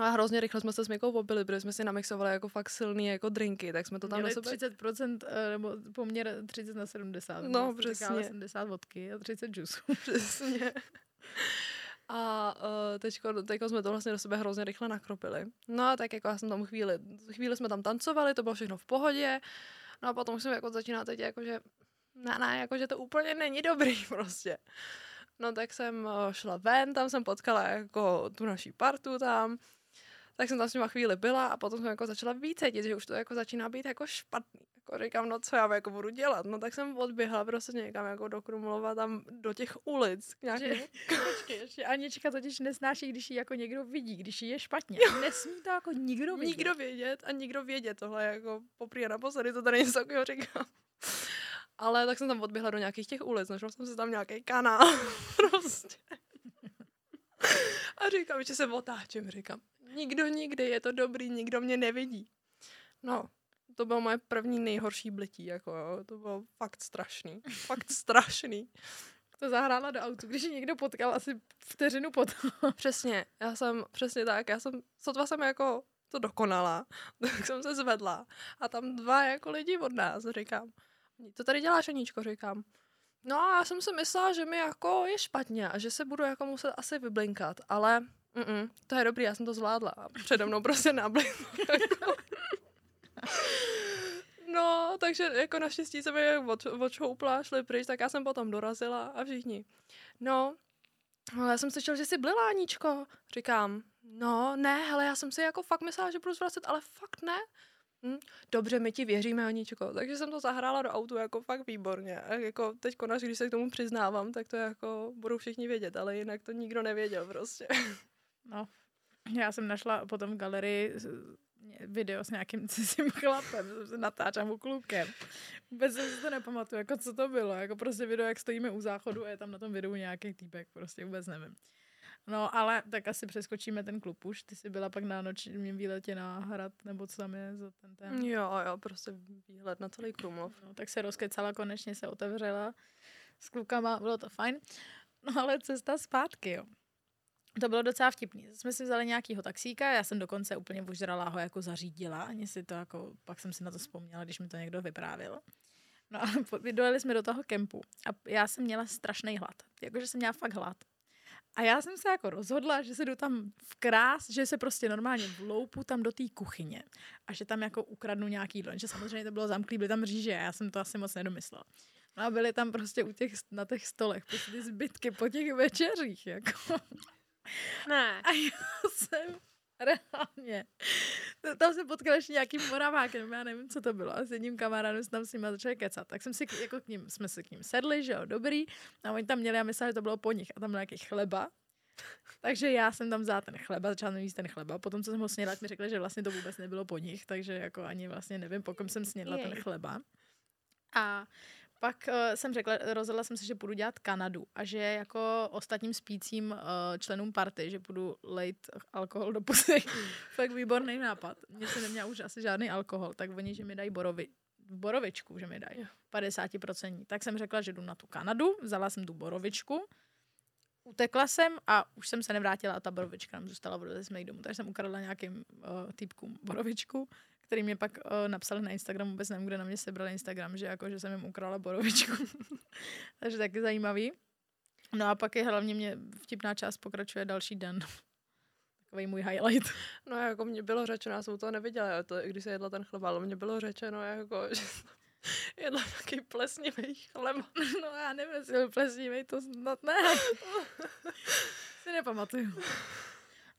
A hrozně rychle jsme se s Mikou popili, protože jsme si namixovali jako fakt silný jako drinky, tak jsme to tam Měli na sebe... 30%, eh, nebo poměr 30 na 70. No, přesně. 70 vodky a 30 džusů. Přesně. A uh, teďko, teďko jsme to vlastně do sebe hrozně rychle nakropili. No a tak jako já jsem tam chvíli, chvíli jsme tam tancovali, to bylo všechno v pohodě. No a potom jsem jako začíná teď jako, že ne, ne, jako, že to úplně není dobrý prostě. No tak jsem uh, šla ven, tam jsem potkala jako tu naší partu tam. Tak jsem tam s nima chvíli byla a potom jsem jako začala víc cítit, že už to jako začíná být jako špatný. Jako říkám, no co já jako budu dělat? No tak jsem odběhla prostě někam jako do Krumlova, tam do těch ulic. K nějakému Že, počkej, ještě Anička totiž nesnáší, když ji jako někdo vidí, když jí je špatně. Nesmí to jako nikdo vidět. nikdo vědět a nikdo vědět. Tohle jako poprvé a naposledy, to tady něco takového říkám. Ale tak jsem tam odběhla do nějakých těch ulic, našla jsem si tam nějaký kanál. prostě. A říkám, že se otáčím, říkám, nikdo nikdy, je to dobrý, nikdo mě nevidí. No, to bylo moje první nejhorší blití, jako jo, to bylo fakt strašný, fakt strašný. To zahrála do autu, když ji někdo potkal asi vteřinu potom. Přesně, já jsem, přesně tak, já jsem, sotva jsem jako to dokonala, tak jsem se zvedla a tam dva jako lidi od nás, říkám, to tady děláš, Aníčko, říkám. No a já jsem si myslela, že mi jako je špatně a že se budu jako muset asi vyblinkat, ale mm, to je dobrý, já jsem to zvládla přede mnou prostě. Jako. No, takže jako naštěstí se mi od, odšoupla, šli pryč, tak já jsem potom dorazila a všichni. No, ale já jsem slyšel, že jsi blila, Aníčko. Říkám, no ne, hele, já jsem si jako fakt myslela, že budu zvracet, ale fakt ne. Hm, dobře, my ti věříme, Aníčko. Takže jsem to zahrála do autu jako fakt výborně. A jako teď konec, když se k tomu přiznávám, tak to jako budou všichni vědět, ale jinak to nikdo nevěděl prostě. No, já jsem našla potom v galerii video s nějakým cizím chlapem, se natáčám u klukem. Vůbec jsem si to nepamatuju, jako co to bylo, jako prostě video, jak stojíme u záchodu a je tam na tom videu nějaký týpek, prostě vůbec nevím. No, ale tak asi přeskočíme ten klub už. Ty jsi byla pak na nočním výletě na hrad, nebo co tam je za ten ten. Jo, jo, prostě výhled na celý Krumlov. No, tak se rozkecala, konečně se otevřela s klukama, bylo to fajn. No ale cesta zpátky, jo. To bylo docela vtipný. Jsme si vzali nějakýho taxíka, já jsem dokonce úplně ožrala ho jako zařídila, ani si to jako, pak jsem si na to vzpomněla, když mi to někdo vyprávěl. No a dojeli jsme do toho kempu a já jsem měla strašný hlad. Jakože jsem měla fakt hlad. A já jsem se jako rozhodla, že se jdu tam v krás, že se prostě normálně vloupu tam do té kuchyně a že tam jako ukradnu nějaký jídlo. Že samozřejmě to bylo zamklý, byly tam říže, já jsem to asi moc nedomyslela. No a byly tam prostě u těch, na těch stolech prostě ty zbytky po těch večeřích, jako. Ne. A já jsem reálně. Tam se potkal ještě nějakým moravákem, já nevím, co to bylo. A s jedním kamarádem jsme tam s nimi začali kecat. Tak jsem si jako k ním, jsme se k ním sedli, že jo, dobrý. A oni tam měli a mysleli, že to bylo po nich. A tam byl nějaký chleba. Takže já jsem tam vzala ten chleba, začala jíst ten chleba. Potom, co jsem ho snědla, mi řekli, že vlastně to vůbec nebylo po nich, takže jako ani vlastně nevím, pokud jsem snědla Jej. ten chleba. A pak uh, jsem řekla, rozhodla jsem se, že půjdu dělat Kanadu a že jako ostatním spícím uh, členům party, že půjdu lejt alkohol do pusy. Fakt výborný nápad. Mně se neměla už asi žádný alkohol, tak oni, že mi dají borovi, borovičku, že mi dají 50%. Tak jsem řekla, že jdu na tu Kanadu, vzala jsem tu borovičku, utekla jsem a už jsem se nevrátila a ta borovička nám zůstala v jsme jí domů. Takže jsem ukradla nějakým uh, týpkům borovičku, který mě pak uh, napsal na Instagram, vůbec nevím, kde na mě sebral Instagram, že jako, že jsem jim ukrala borovičku. Takže taky zajímavý. No a pak je hlavně mě vtipná část pokračuje další den. Takový můj highlight. No jako mě bylo řečeno, já jsem to neviděla, to, když se jedla ten chleba, ale mě bylo řečeno, jako, že jedla takový plesnivý chleba. No já nevím, jestli plesnivý, to snad ne. si nepamatuju.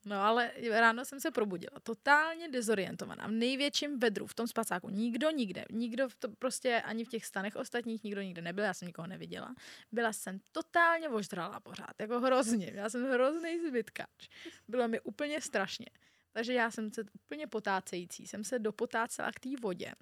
No ale ráno jsem se probudila, totálně dezorientovaná, v největším vedru, v tom spacáku. Nikdo nikde, nikdo v to prostě ani v těch stanech ostatních, nikdo nikde nebyl, já jsem nikoho neviděla. Byla jsem totálně ožralá pořád, jako hrozně. Já jsem hrozný zbytkač. Bylo mi úplně strašně. Takže já jsem se úplně potácející, jsem se dopotácela k té vodě.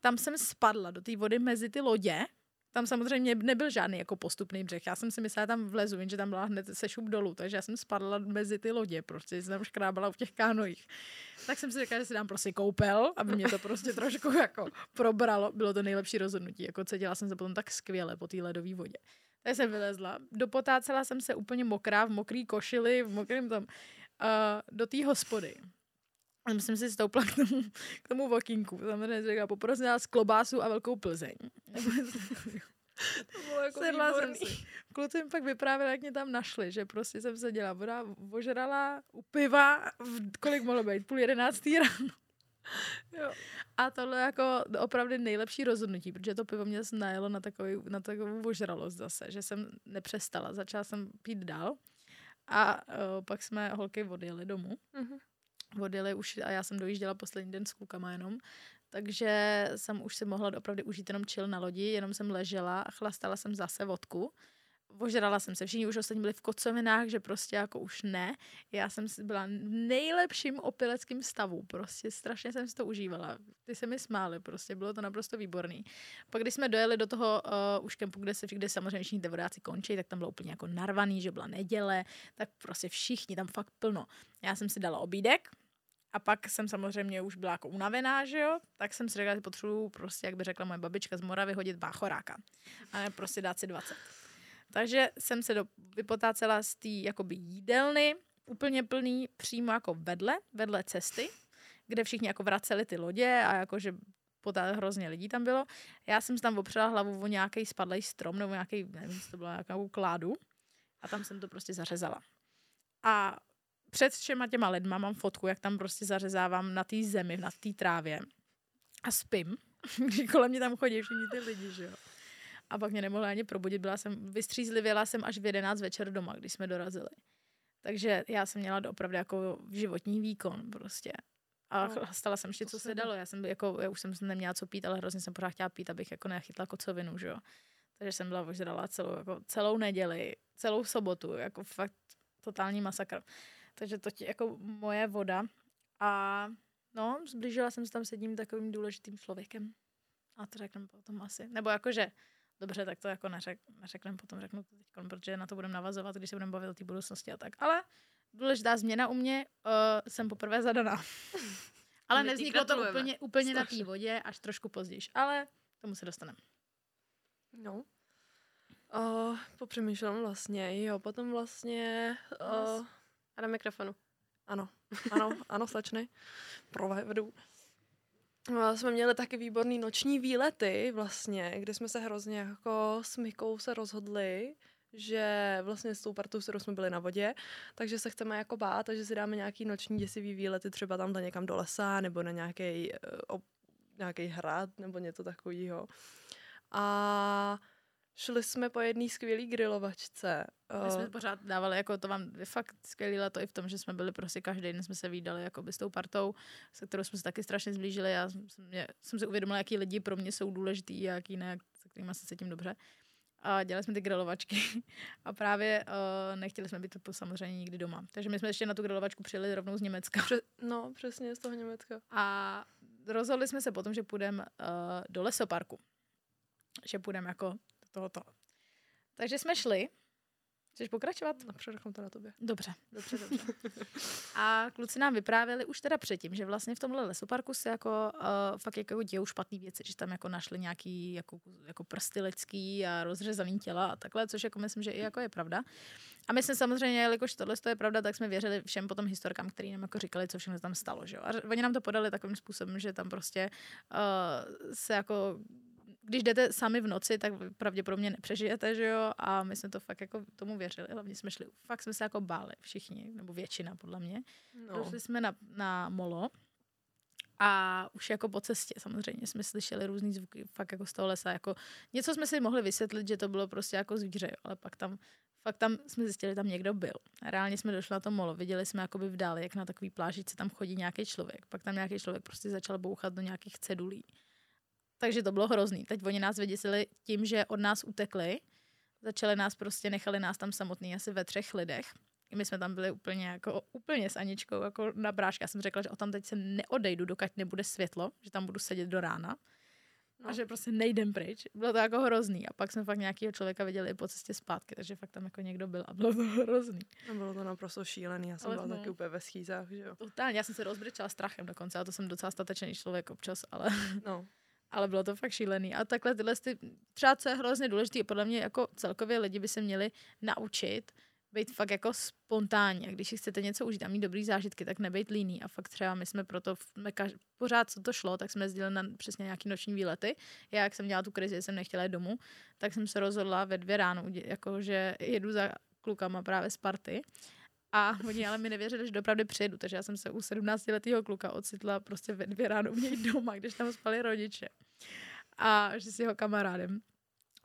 Tam jsem spadla do té vody mezi ty lodě, tam samozřejmě nebyl žádný jako postupný břeh. Já jsem si myslela, že tam vlezu, jenže tam byla hned se šup dolů, takže já jsem spadla mezi ty lodě, prostě jsem tam škrábala v těch kánojích. Tak jsem si řekla, že si dám prostě koupel, aby mě to prostě trošku jako probralo. Bylo to nejlepší rozhodnutí, jako cítila jsem se potom tak skvěle po té ledové vodě. Tak jsem vylezla, dopotácela jsem se úplně mokrá, v mokrý košili, v mokrém tam, uh, do té hospody. A jsem si stoupla k tomu, k tomu vokínku. Samozřejmě řekla, poprosím vás klobásu a velkou Plzeň. To bylo jako Sedla jsem si. Kluci mi pak vyprávěli, jak mě tam našli, že prostě jsem seděla voda, ožrala u piva, v, kolik mohlo být, půl jedenáctý ráno. Jo. A tohle jako opravdu nejlepší rozhodnutí, protože to pivo mě najelo na, takový, na takovou ožralost zase, že jsem nepřestala. Začala jsem pít dál a uh, pak jsme holky odjeli domů. Mhm. Odjeli už a já jsem dojížděla poslední den s klukama jenom. Takže jsem už si mohla opravdu užít jenom chill na lodi, jenom jsem ležela a chlastala jsem zase vodku. Ožrala jsem se, všichni už ostatní byli v kocovinách, že prostě jako už ne. Já jsem byla v nejlepším opileckém stavu, prostě strašně jsem si to užívala. Ty se mi smály, prostě bylo to naprosto výborný. Pak když jsme dojeli do toho uh, už kempu, kde, se, kde samozřejmě všichni ty vodáci končí, tak tam bylo úplně jako narvaný, že byla neděle, tak prostě všichni tam fakt plno. Já jsem si dala obídek, a pak jsem samozřejmě už byla jako unavená, že jo, tak jsem si řekla, že potřebuju prostě, jak by řekla moje babička z Moravy, hodit báchoráka. A prostě dát si 20. Takže jsem se do, vypotácela z té jakoby jídelny, úplně plný, přímo jako vedle, vedle cesty, kde všichni jako vraceli ty lodě a jakože potá hrozně lidí tam bylo. Já jsem si tam opřela hlavu o nějaký spadlej strom nebo nějaký, nevím, co to bylo, nějakou kládu a tam jsem to prostě zařezala. A před všema těma lidma mám fotku, jak tam prostě zařezávám na té zemi, na té trávě a spím, když kolem mě tam chodí všichni ty lidi, že jo. A pak mě nemohla ani probudit, byla jsem, vystřízlivěla jsem až v 11 večer doma, když jsme dorazili. Takže já jsem měla opravdu jako životní výkon prostě. A No, stala jsem ještě, co se dalo. Já jsem jako, já už jsem neměla co pít, ale hrozně jsem pořád chtěla pít, abych jako nechytla kocovinu, že jo. Takže jsem byla ožrala celou, jako celou neděli, celou sobotu, jako fakt totální masakr. Takže to je jako moje voda. A no, zblížila jsem se tam s jedním takovým důležitým člověkem. A to řekneme potom asi. Nebo jakože, dobře, tak to jako neřek, neřekneme potom, řeknu to teď, protože na to budeme navazovat, když se budeme bavit o té budoucnosti a tak. Ale důležitá změna u mě, uh, jsem poprvé zadaná. Ale My nevzniklo to úplně, úplně na té vodě, až trošku později. Ale k tomu se dostaneme. No. Uh, popřemýšlám vlastně, jo, potom vlastně uh, A na mikrofonu. Ano, ano, ano, slečny. Provedu. No, jsme měli taky výborný noční výlety vlastně, kde jsme se hrozně jako s Mikou se rozhodli, že vlastně s tou partou, s kterou jsme byli na vodě, takže se chceme jako bát a že si dáme nějaký noční děsivý výlety, třeba tam někam do lesa nebo na nějaký, nějaký hrad nebo něco takového. A Šli jsme po jedné skvělé grilovačce. My jsme pořád dávali, jako to vám fakt skvělý leto i v tom, že jsme byli prostě každý den jsme se výdali jako by s tou partou, se kterou jsme se taky strašně zblížili. Já jsem, mě, jsem si uvědomila, jaký lidi pro mě jsou důležitý a jaký ne, se kterými se cítím dobře. A dělali jsme ty grilovačky a právě uh, nechtěli jsme být to samozřejmě nikdy doma. Takže my jsme ještě na tu grilovačku přijeli rovnou z Německa. Pře- no, přesně z toho Německa. A rozhodli jsme se potom, že půjdeme uh, do lesoparku. Že půjdeme jako tohoto. Takže jsme šli. Chceš pokračovat? No, předechám to na tobě. Dobře, dobře, dobře. A kluci nám vyprávěli už teda předtím, že vlastně v tomhle lesoparku se jako uh, fakt jako dějou špatné věci, že tam jako našli nějaký jako, jako prsty lidský a rozřezaný těla a takhle, což jako myslím, že i jako je pravda. A my jsme samozřejmě, jelikož tohle je pravda, tak jsme věřili všem potom historkám, který nám jako říkali, co všechno tam stalo. Že? A oni nám to podali takovým způsobem, že tam prostě uh, se jako když jdete sami v noci, tak pravděpodobně nepřežijete, že jo? A my jsme to fakt jako tomu věřili. Hlavně jsme šli, fakt jsme se jako báli všichni, nebo většina podle mě. No. Došli jsme na, na molo a už jako po cestě samozřejmě jsme slyšeli různý zvuky fakt jako z toho lesa. Jako něco jsme si mohli vysvětlit, že to bylo prostě jako zvíře, jo? ale pak tam fakt tam jsme zjistili, že tam někdo byl. A reálně jsme došli na to molo, viděli jsme jakoby v dále, jak na takový plážici tam chodí nějaký člověk. Pak tam nějaký člověk prostě začal bouchat do nějakých cedulí takže to bylo hrozný. Teď oni nás vyděsili tím, že od nás utekli. Začali nás prostě, nechali nás tam samotný asi ve třech lidech. My jsme tam byli úplně jako úplně s Aničkou jako na bráška. Já jsem řekla, že o tam teď se neodejdu, dokud nebude světlo, že tam budu sedět do rána. No. A že prostě nejdem pryč. Bylo to jako hrozný. A pak jsme fakt nějakého člověka viděli i po cestě zpátky, takže fakt tam jako někdo byl a bylo to hrozný. No bylo to naprosto šílený. Já jsem ale byla no. taky úplně ve schýzách, že jo. Totálně, já jsem se rozbrečela strachem dokonce, a to jsem docela statečný člověk občas, ale... No ale bylo to fakt šílený. A takhle tyhle, ty, třeba co je hrozně důležité, podle mě jako celkově lidi by se měli naučit být fakt jako spontánně. Když si chcete něco užít a mít dobrý zážitky, tak nebejt líný. A fakt třeba my jsme proto jsme kaž, pořád, co to šlo, tak jsme jezdili na přesně nějaký noční výlety. Já, jak jsem dělala tu krizi, jsem nechtěla jít domů, tak jsem se rozhodla ve dvě ráno, jako že jedu za klukama právě z party a oni ale mi nevěřili, že dopravdy přijedu, takže já jsem se u 17 letého kluka ocitla prostě ve dvě ráno u něj doma, když tam spali rodiče. A že s jeho kamarádem.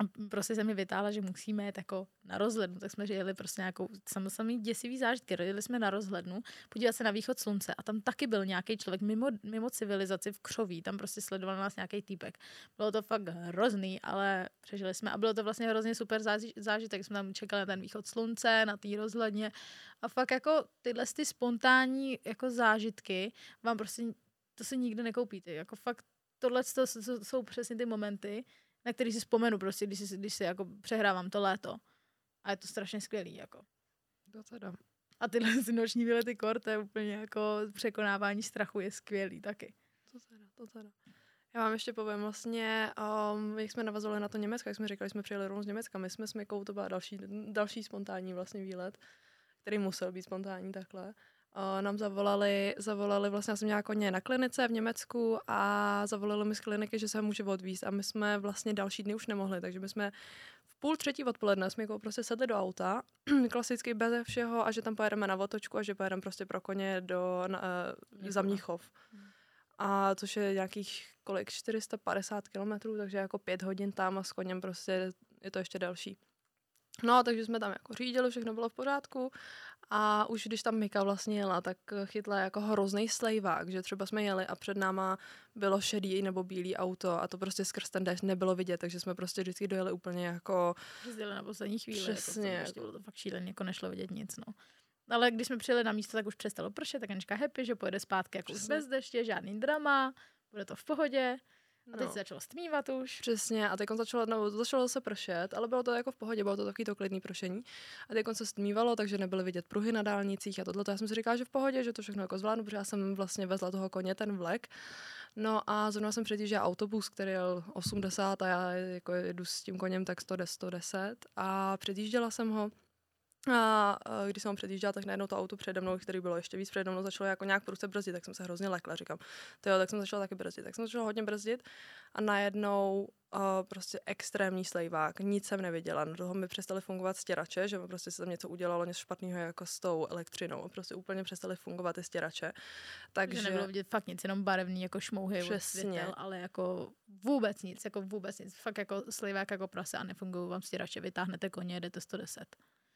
A prostě se mi vytáhla, že musíme jít jako na rozhlednu, tak jsme jeli prostě nějakou samozřejmě děsivý zážitky. Jeli jsme na rozhlednu, podívat se na východ slunce a tam taky byl nějaký člověk mimo, mimo civilizaci v křoví, tam prostě sledoval nás nějaký týpek. Bylo to fakt hrozný, ale přežili jsme a bylo to vlastně hrozně super zážitek. Jsme tam čekali na ten východ slunce, na té rozhledně a fakt jako tyhle ty spontánní jako zážitky vám prostě to si nikdy nekoupíte. Jako fakt tohle to jsou přesně ty momenty, na který si vzpomenu prostě, když si, když si jako přehrávám to léto. A je to strašně skvělý, jako. To teda. A tyhle ty noční výlety kor, to je úplně jako překonávání strachu je skvělý taky. To teda, to teda. Já vám ještě povím vlastně, um, jak jsme navazovali na to Německo, jak jsme říkali, jsme přijeli rovnou z Německa, my jsme s Mikou, to byl další, další spontánní vlastně výlet, který musel být spontánní takhle nám zavolali, zavolali, vlastně já jsem měla koně na klinice v Německu a zavolali mi z kliniky, že se může odvízt a my jsme vlastně další dny už nemohli, takže my jsme v půl třetí odpoledne jsme jako prostě sedli do auta, klasicky bez všeho a že tam pojedeme na otočku a že pojedeme prostě pro koně do, na, uh, za Mnichov. Hmm. A což je nějakých kolik, 450 kilometrů, takže jako pět hodin tam a s koněm prostě je to ještě delší. No, takže jsme tam jako řídili, všechno bylo v pořádku a už když tam Mika vlastně jela, tak chytla jako hrozný slejvák, že třeba jsme jeli a před náma bylo šedý nebo bílý auto a to prostě skrz ten déšť nebylo vidět, takže jsme prostě vždycky dojeli úplně jako... Jezdili na poslední chvíli. Jako Přesně. Jako to, bylo to fakt šíleně, jako nešlo vidět nic, no. Ale když jsme přijeli na místo, tak už přestalo pršet, tak Anička happy, že pojede zpátky jako bez deště, žádný drama, bude to v pohodě. A teď no. se začalo stmívat už. Přesně, a teď začalo, no, začalo se pršet, ale bylo to jako v pohodě, bylo to takový to klidný pršení. A teď se stmívalo, takže nebyly vidět pruhy na dálnicích a tohle. Já jsem si říkala, že v pohodě, že to všechno jako zvládnu, protože já jsem vlastně vezla toho koně, ten vlek. No a zrovna jsem předjížděla autobus, který jel 80 a já jako jedu s tím koněm tak 110, 110 a předjížděla jsem ho A když jsem ho předjížděla, tak najednou to auto přede mnou, který bylo ještě víc přede mnou, začalo jako nějak prudce brzdit, tak jsem se hrozně lekla. Říkám, to jo, tak jsem začala taky brzdit. Tak jsem začala hodně brzdit a najednou uh, prostě extrémní slejvák, nic jsem neviděla. Na toho mi přestaly fungovat stěrače, že prostě se tam něco udělalo něco špatného jako s tou elektřinou. Prostě úplně přestaly fungovat ty stěrače. Takže že nebylo vidět fakt nic, jenom barevný jako šmouhy světel, ale jako vůbec nic, jako vůbec nic. Fakt jako slivák jako prase a nefungují vám stěrače, vytáhnete koně, jdete 110.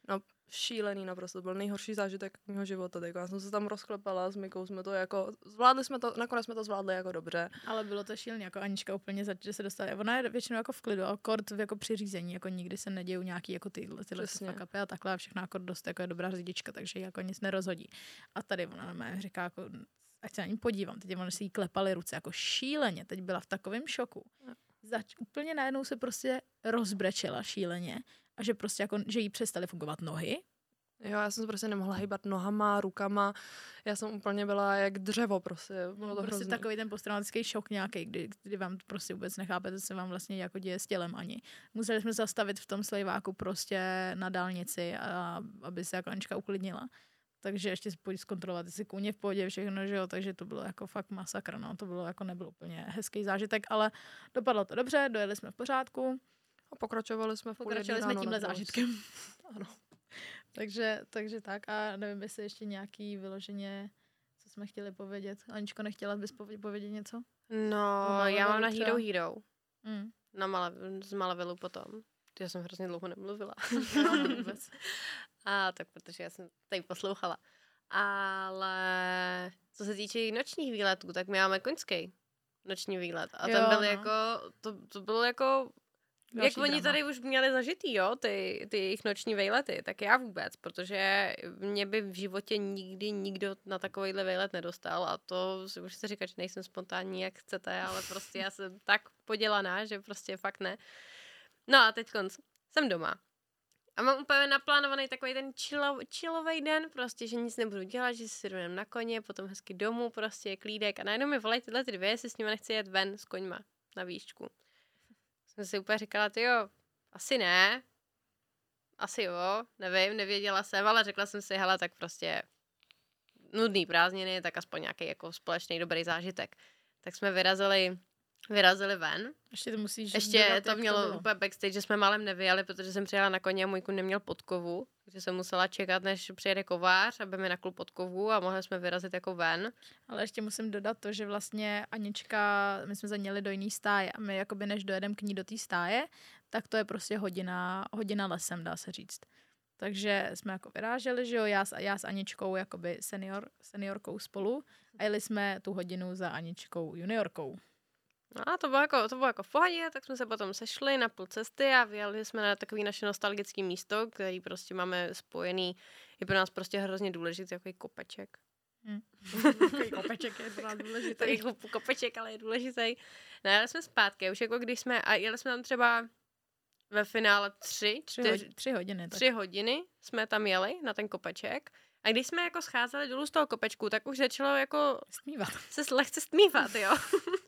No, šílený naprosto, to byl nejhorší zážitek mého života. Tak já jsem se tam rozklepala s Mikou, jsme to jako, zvládli jsme to, nakonec jsme to zvládli jako dobře. Ale bylo to šílené, jako Anička úplně za, že se dostala. Ona je většinou jako v klidu, ale kort jako při řízení, jako nikdy se nedějí nějaký jako tyhle, tyhle fakapy a takhle a všechno jako dost jako je dobrá řidička, takže jako nic nerozhodí. A tady ona na říká jako, ať se na ní podívám, teď oni si jí klepali ruce jako šíleně, teď byla v takovém šoku. Zač, úplně najednou se prostě rozbrečela šíleně a že prostě jako, že jí přestaly fungovat nohy. Jo, já jsem se prostě nemohla hýbat nohama, rukama. Já jsem úplně byla jak dřevo prostě. Bylo to prostě hrozný. takový ten posttraumatický šok nějaký, kdy, kdy vám prostě vůbec nechápete, co se vám vlastně jako děje s tělem ani. Museli jsme zastavit v tom slejváku prostě na dálnici, a, aby se jako Anička uklidnila. Takže ještě si pojď zkontrolovat, jestli kůně v pohodě, všechno, že jo, takže to bylo jako fakt masakr, no, to bylo jako nebyl úplně hezký zážitek, ale dopadlo to dobře, dojeli jsme v pořádku. A pokračovali jsme v Pokračovali jsme tímhle zážitkem. ano. takže, takže tak a nevím, jestli ještě nějaký vyloženě, co jsme chtěli povědět. Aničko, nechtěla bys povědět něco? No, já mám na Hero Hero. Mm. Na Male, z Malavilu potom. Já jsem hrozně dlouho nemluvila. no, vůbec. a tak protože já jsem tady poslouchala. Ale co se týče nočních výletů, tak my máme koňský noční výlet. A jo, ten byl no. jako, to, to bylo jako Další Jak drama. oni tady už měli zažitý, jo, ty, ty jejich noční vejlety, tak já vůbec, protože mě by v životě nikdy nikdo na takovýhle vejlet nedostal a to si můžete říkat, že nejsem spontánní, jak chcete, ale prostě já jsem tak podělaná, že prostě fakt ne. No a teď konc, jsem doma. A mám úplně naplánovaný takový ten chillový den, prostě, že nic nebudu dělat, že si jdu na koně, potom hezky domů, prostě klídek. A najednou mi volají tyhle ty dvě, jestli s nimi nechci jet ven s koňma na výšku. Jsem si úplně říkala, ty jo, asi ne, asi jo, nevím, nevěděla jsem, ale řekla jsem si, hele, tak prostě nudný prázdniny, tak aspoň nějaký jako společný dobrý zážitek. Tak jsme vyrazili vyrazili ven. Ještě to musíš Ještě to mělo to úplně backstage, že jsme malem nevyjeli, protože jsem přijela na koně a můj kun neměl podkovu, takže jsem musela čekat, než přijede kovář, aby mi nakl podkovu a mohli jsme vyrazit jako ven. Ale ještě musím dodat to, že vlastně Anička, my jsme zaněli do jiný stáje a my jakoby než dojedeme k ní do té stáje, tak to je prostě hodina, hodina lesem, dá se říct. Takže jsme jako vyráželi, že jo, já, s, já s Aničkou jakoby senior, seniorkou spolu a jeli jsme tu hodinu za Aničkou juniorkou. No a to bylo, jako, to bylo jako v pohodě, tak jsme se potom sešli na půl cesty a vyjeli jsme na takový naše nostalgické místo, který prostě máme spojený, je pro nás prostě hrozně důležitý, takový kopeček. Hmm. kopeček je pro nás důležitý. Takový kopeček, ale je důležitý. No jeli jsme zpátky, už jako když jsme, a jeli jsme tam třeba ve finále tři, čtyři, tři hodiny. Tak. Tři hodiny jsme tam jeli na ten kopeček a když jsme jako scházeli dolů z toho kopečku, tak už začalo jako stmívat. se lehce stmívat, jo.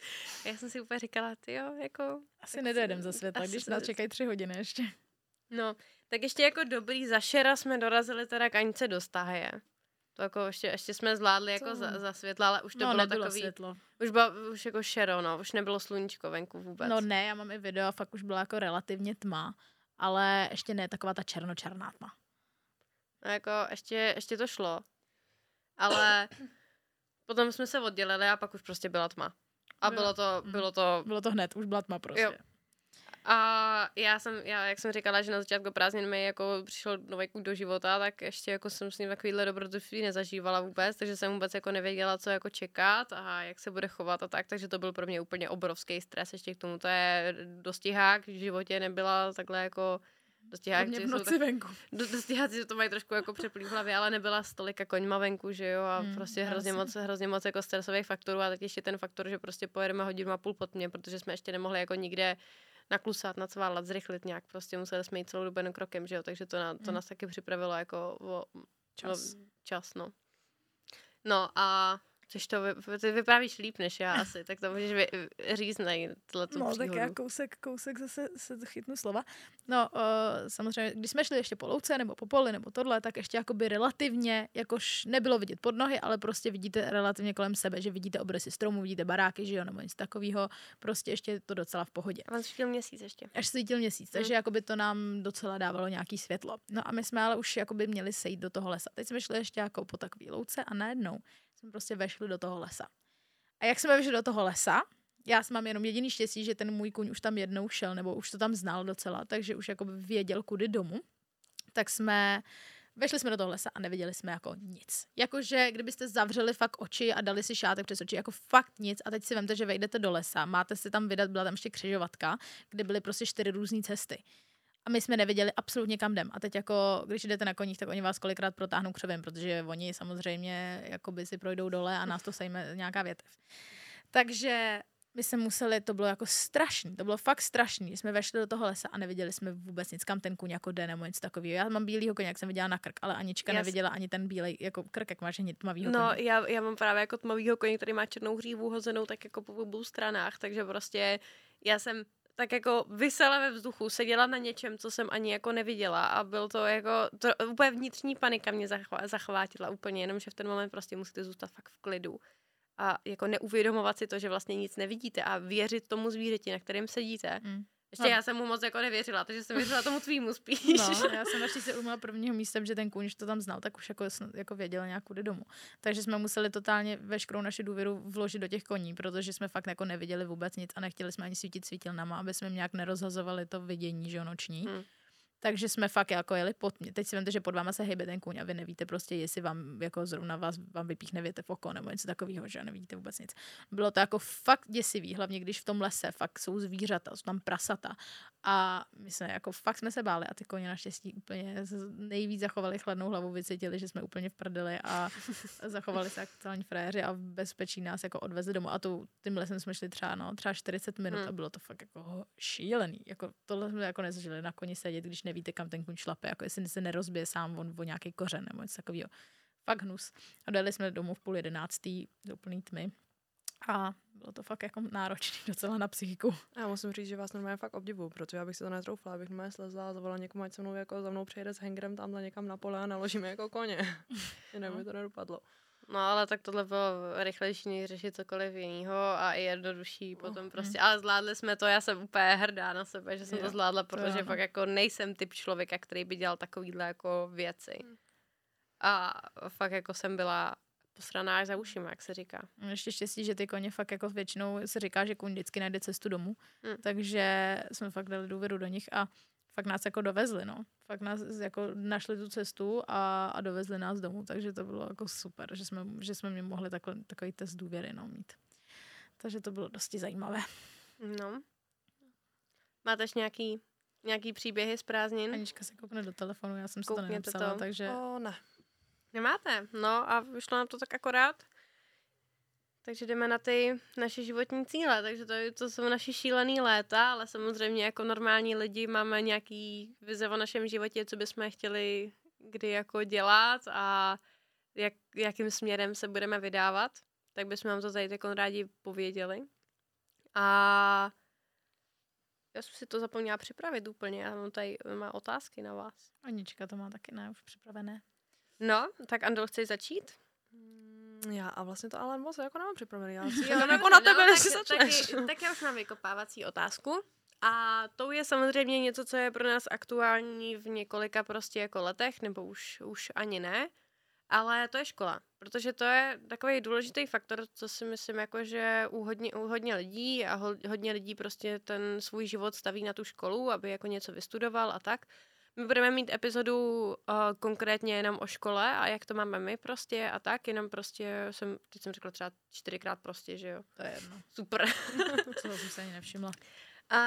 Já jsem si úplně říkala, ty jo, jako... Asi nedojedem za světla, když nás čekají tři hodiny ještě. No, tak ještě jako dobrý zašera jsme dorazili teda k Anice do stáje. To jako ještě, ještě jsme zvládli jako za, za světla, ale už to no, bylo takový... světlo. Už bylo už jako šero, no, už nebylo sluníčko venku vůbec. No ne, já mám i video, fakt už byla jako relativně tma, ale ještě ne taková ta černočerná tma. No jako ještě, ještě to šlo. Ale potom jsme se oddělili a pak už prostě byla tma. A bylo to, mhm. bylo to... Bylo to hned, už byla tma prostě. Jo. A já jsem, já, jak jsem říkala, že na začátku prázdnin mi jako přišel nový do života, tak ještě jako jsem s ním takovýhle dobrodružství nezažívala vůbec, takže jsem vůbec jako nevěděla, co jako čekat a jak se bude chovat a tak, takže to byl pro mě úplně obrovský stres, ještě k tomu to je dostihák, v životě nebyla takhle jako Dostěháci v noci tak, venku. Dostěháci to mají trošku jako přeplý v hlavě, ale nebyla stolika koňma venku, že jo, a mm, prostě hrozně moc, hrozně moc jako stresových faktorů a teď ještě ten faktor, že prostě pojedeme hodinu a půl pod mě, protože jsme ještě nemohli jako nikde naklusat, nacválat, zrychlit nějak, prostě museli jsme jít celou dobu jenom krokem, že jo, takže to, na, to mm. nás taky připravilo jako o, čas. No, čas, no. No a Což to, vy, ty vyprávíš líp než já asi, tak to můžeš vy, říct na No, příhodu. tak já kousek, kousek zase se chytnu slova. No, uh, samozřejmě, když jsme šli ještě po louce, nebo po poli, nebo tohle, tak ještě jakoby relativně, jakož nebylo vidět pod nohy, ale prostě vidíte relativně kolem sebe, že vidíte obrysy stromů, vidíte baráky, že jo, nebo nic takového, prostě ještě je to docela v pohodě. A on svítil měsíc ještě. Až svítil měsíc, takže Hmm. jakoby to nám docela dávalo nějaký světlo. No a my jsme ale už jakoby měli sejít do toho lesa. Teď jsme šli ještě jako po takové louce a najednou jsme prostě vešli do toho lesa. A jak jsme vešli do toho lesa, já jsem mám jenom jediný štěstí, že ten můj kuň už tam jednou šel, nebo už to tam znal docela, takže už jakoby věděl, kudy domů. Tak jsme Vešli jsme do toho lesa a neviděli jsme jako nic. Jakože kdybyste zavřeli fakt oči a dali si šátek přes oči, jako fakt nic a teď si vemte, že vejdete do lesa, máte si tam vydat, byla tam ještě křižovatka, kde byly prostě čtyři různé cesty. A my jsme nevěděli absolutně kam jdem. A teď jako, když jdete na koních, tak oni vás kolikrát protáhnou křovem, protože oni samozřejmě jakoby si projdou dole a nás to sejme nějaká větev. Takže my jsme museli, to bylo jako strašný, to bylo fakt strašný. Jsme vešli do toho lesa a neviděli jsme vůbec nic, kam ten kuň jako jde nebo něco takového. Já mám bílýho koně, jak jsem viděla na krk, ale Anička Já neviděla ani ten bílej jako krk, jak máš tmavýho No, koně. já, já mám právě jako tmavýho koně, který má černou hřívu hozenou tak jako po obou stranách, takže prostě já jsem tak jako vysela ve vzduchu, seděla na něčem, co jsem ani jako neviděla a byl to jako, to úplně vnitřní panika mě zachvá, zachvátila úplně, jenom že v ten moment prostě musíte zůstat fakt v klidu a jako neuvědomovat si to, že vlastně nic nevidíte a věřit tomu zvířeti, na kterém sedíte. Mm. Ještě No. já jsem mu moc jako nevěřila, takže jsem věřila tomu tvýmu spíš. No, já jsem naštěstí se umila prvního místem, že ten kůň, to tam znal, tak už jako, jako věděl nějak kudy domů. Takže jsme museli totálně veškerou naši důvěru vložit do těch koní, protože jsme fakt jako neviděli vůbec nic a nechtěli jsme ani svítit svítilnama, aby jsme nějak nerozhazovali to vidění, že noční. Hmm. Takže jsme fakt jako jeli pod mě. Teď si vemte, že pod váma se hejbe ten kůň a vy nevíte prostě, jestli vám jako zrovna vás vám vypíchne větev oko nebo něco takového, že nevidíte vůbec nic. Bylo to jako fakt děsivý, hlavně když v tom lese fakt jsou zvířata, jsou tam prasata a my jsme jako fakt jsme se báli a ty koně naštěstí úplně nejvíc zachovali chladnou hlavu, vycítili, že jsme úplně v prdeli a zachovali se jako totální frajeři a v bezpečí nás jako odvezli domů a tu, tím lesem jsme šli třeba, no, třeba 40 minut Hmm. a bylo to fakt jako šílený. Jako tohle jsme jako nezažili na koni sedět, když nevíte, kam ten kuň šlape, jako jestli se nerozbije sám on o nějaký kořen nebo něco takového. Fakt hnus. A dojeli jsme domů v půl jedenáctý do úplný tmy. A bylo to fakt jako náročný docela na psychiku. Já musím říct, že vás normálně fakt obdivuju, protože já bych si to netroufla, abych normálně slezla a zavolala někomu, ať se mnou jako za mnou přijede s hangerem tamhle někam na pole a naložíme jako koně. Jinak by to nedopadlo. No ale tak tohle bylo rychlejší, než řešit cokoliv jiného a i jednodušší potom mm. prostě. Ale zvládli jsme to, já jsem úplně hrdá na sebe, že jsem to Jo, zvládla, to protože ano. fakt jako nejsem typ člověka, který by dělal takovýhle jako věci. Mm. A fakt jako jsem byla posraná až za ušima, jak se říká. Ještě štěstí, že ty koně fakt jako většinou se říká, že kůň vždycky najde cestu domů, Hmm. takže jsme fakt dali důvěru do nich a fakt nás jako dovezli, no. Fakt nás jako našli tu cestu a, a dovezli nás domů, takže to bylo jako super, že jsme, že jsme mě mohli takhle, takový test důvěry, no, mít. Takže to bylo dosti zajímavé. No. Máte ještě nějaký, nějaký příběhy z prázdnin? Anička se koukne do telefonu, já jsem si to Koukněte nenapsala, to. takže O, ne. Nemáte? No a vyšlo nám to tak akorát. Takže jdeme na ty naše životní cíle. Takže to, to jsou naše šílený léta, ale samozřejmě jako normální lidi máme nějaký vize o našem životě, co bychom chtěli kdy jako dělat a jak, jakým směrem se budeme vydávat. Tak bychom vám to tady jako rádi pověděli. A já jsem si to zapomněla připravit úplně. Já mám tady má otázky na vás. Anička to má taky, ne, už připravené. No, tak Andol, chceš začít? Já a vlastně to ale moc jako nemám připravený. Já si Jo, jo, jako dobře, na tebe, no, než si tak, začneš. tak, tak já už mám vykopávací otázku. A to je samozřejmě něco, co je pro nás aktuální v několika prostě jako letech, nebo už, už ani ne. Ale to je škola, protože to je takový důležitý faktor, co si myslím, jako že u hodně, u hodně lidí a ho, hodně lidí prostě ten svůj život staví na tu školu, aby jako něco vystudoval a tak. My budeme mít epizodu uh, konkrétně jenom o škole a jak to máme my prostě a tak, jenom prostě jsem, teď jsem řekla třeba čtyřikrát prostě, že jo. To je jedno. Super. To jsem se ani nevšimla. A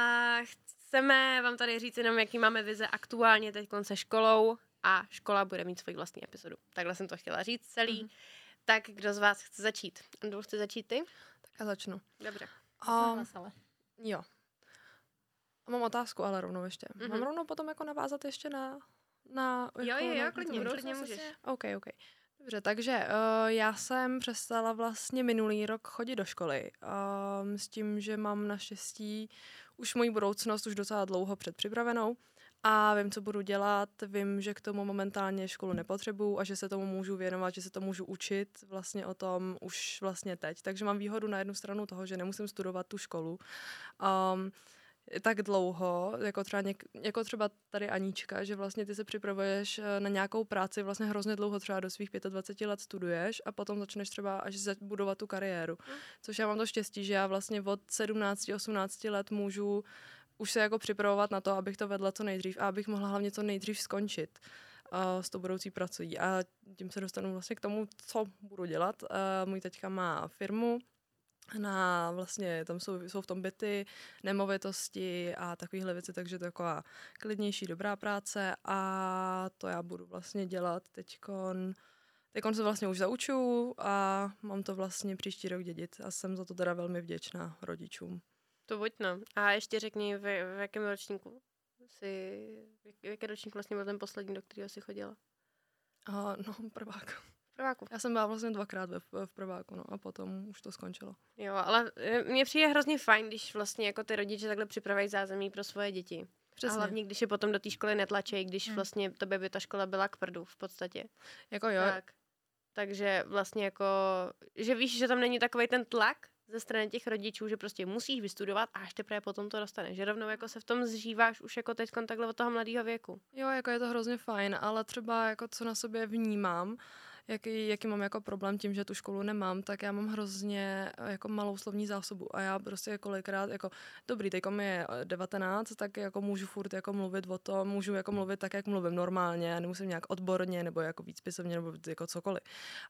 chceme vám tady říct jenom, jaký máme vize aktuálně teď se školou a škola bude mít svoji vlastní epizodu. Takhle jsem to chtěla říct celý. Mhm. Tak kdo z vás chce začít? Andrew, chce začít ty? Tak já začnu. Dobře. Um, jo. A mám otázku, ale rovnou ještě. Mhm. Mám rovnou potom jako navázat ještě na... na Jo, jako jo, jo, klidně, klidně můžeš. OK, OK. Dobře, takže uh, já jsem přestala vlastně minulý rok chodit do školy um, s tím, že mám naštěstí už moji budoucnost už docela dlouho předpřipravenou a vím, co budu dělat, vím, že k tomu momentálně školu nepotřebuju a že se tomu můžu věnovat, že se to můžu učit vlastně o tom už vlastně teď. Takže mám výhodu na jednu stranu toho, že nemusím studovat tu školu. Um, tak dlouho, jako třeba, něk, jako třeba tady Aníčka, že vlastně ty se připravuješ eh, na nějakou práci vlastně hrozně dlouho, třeba do svých 25 let studuješ a potom začneš třeba až budovat tu kariéru. Mm. Což já mám to štěstí, že já vlastně od 17-18 let můžu už se jako připravovat na to, abych to vedla co nejdřív a abych mohla hlavně co nejdřív skončit uh, s tou budoucí prací. A tím se dostanu vlastně k tomu, co budu dělat. Uh, můj teďka má firmu, na vlastně, tam jsou, jsou v tom byty, nemovitosti a takovéhle věci, takže to je taková klidnější, dobrá práce a to já budu vlastně dělat teďkon, teďkon se vlastně už zauču a mám to vlastně příští rok dědit a jsem za to teda velmi vděčná rodičům. To buď no. A ještě řekni, v, v jakém ročníku jsi, v jakém ročníku vlastně byl ten poslední, do kterého jsi chodila? A, no, prvák. Prváku. Já jsem byla vlastně dvakrát ve, v prváku, no, a potom už to skončilo. Jo, ale e, mně přijde hrozně fajn, když vlastně jako ty rodiče takhle připravují zázemí pro svoje děti. Přesně. A hlavně, když je potom do té školy netlačí, když hmm. vlastně tobě by ta škola byla k prdu v podstatě. Jako jo. Tak. Takže vlastně jako, že víš, že tam není takový ten tlak, ze strany těch rodičů, že prostě musíš vystudovat a až teprve potom to dostaneš. Že rovnou jako se v tom zžíváš už jako teď takhle od toho mladého věku. Jo, jako je to hrozně fajn, ale třeba jako co na sobě vnímám, jaký, jaký mám jako problém tím, že tu školu nemám, tak já mám hrozně eh, jako malou slovní zásobu a já prostě kolikrát, jako dobrý, teď mi je 19, tak jako můžu furt jako mluvit o tom, můžu jako mluvit tak, jak mluvím normálně, nemusím nějak odborně nebo jako víc pisovně nebo jako cokoliv.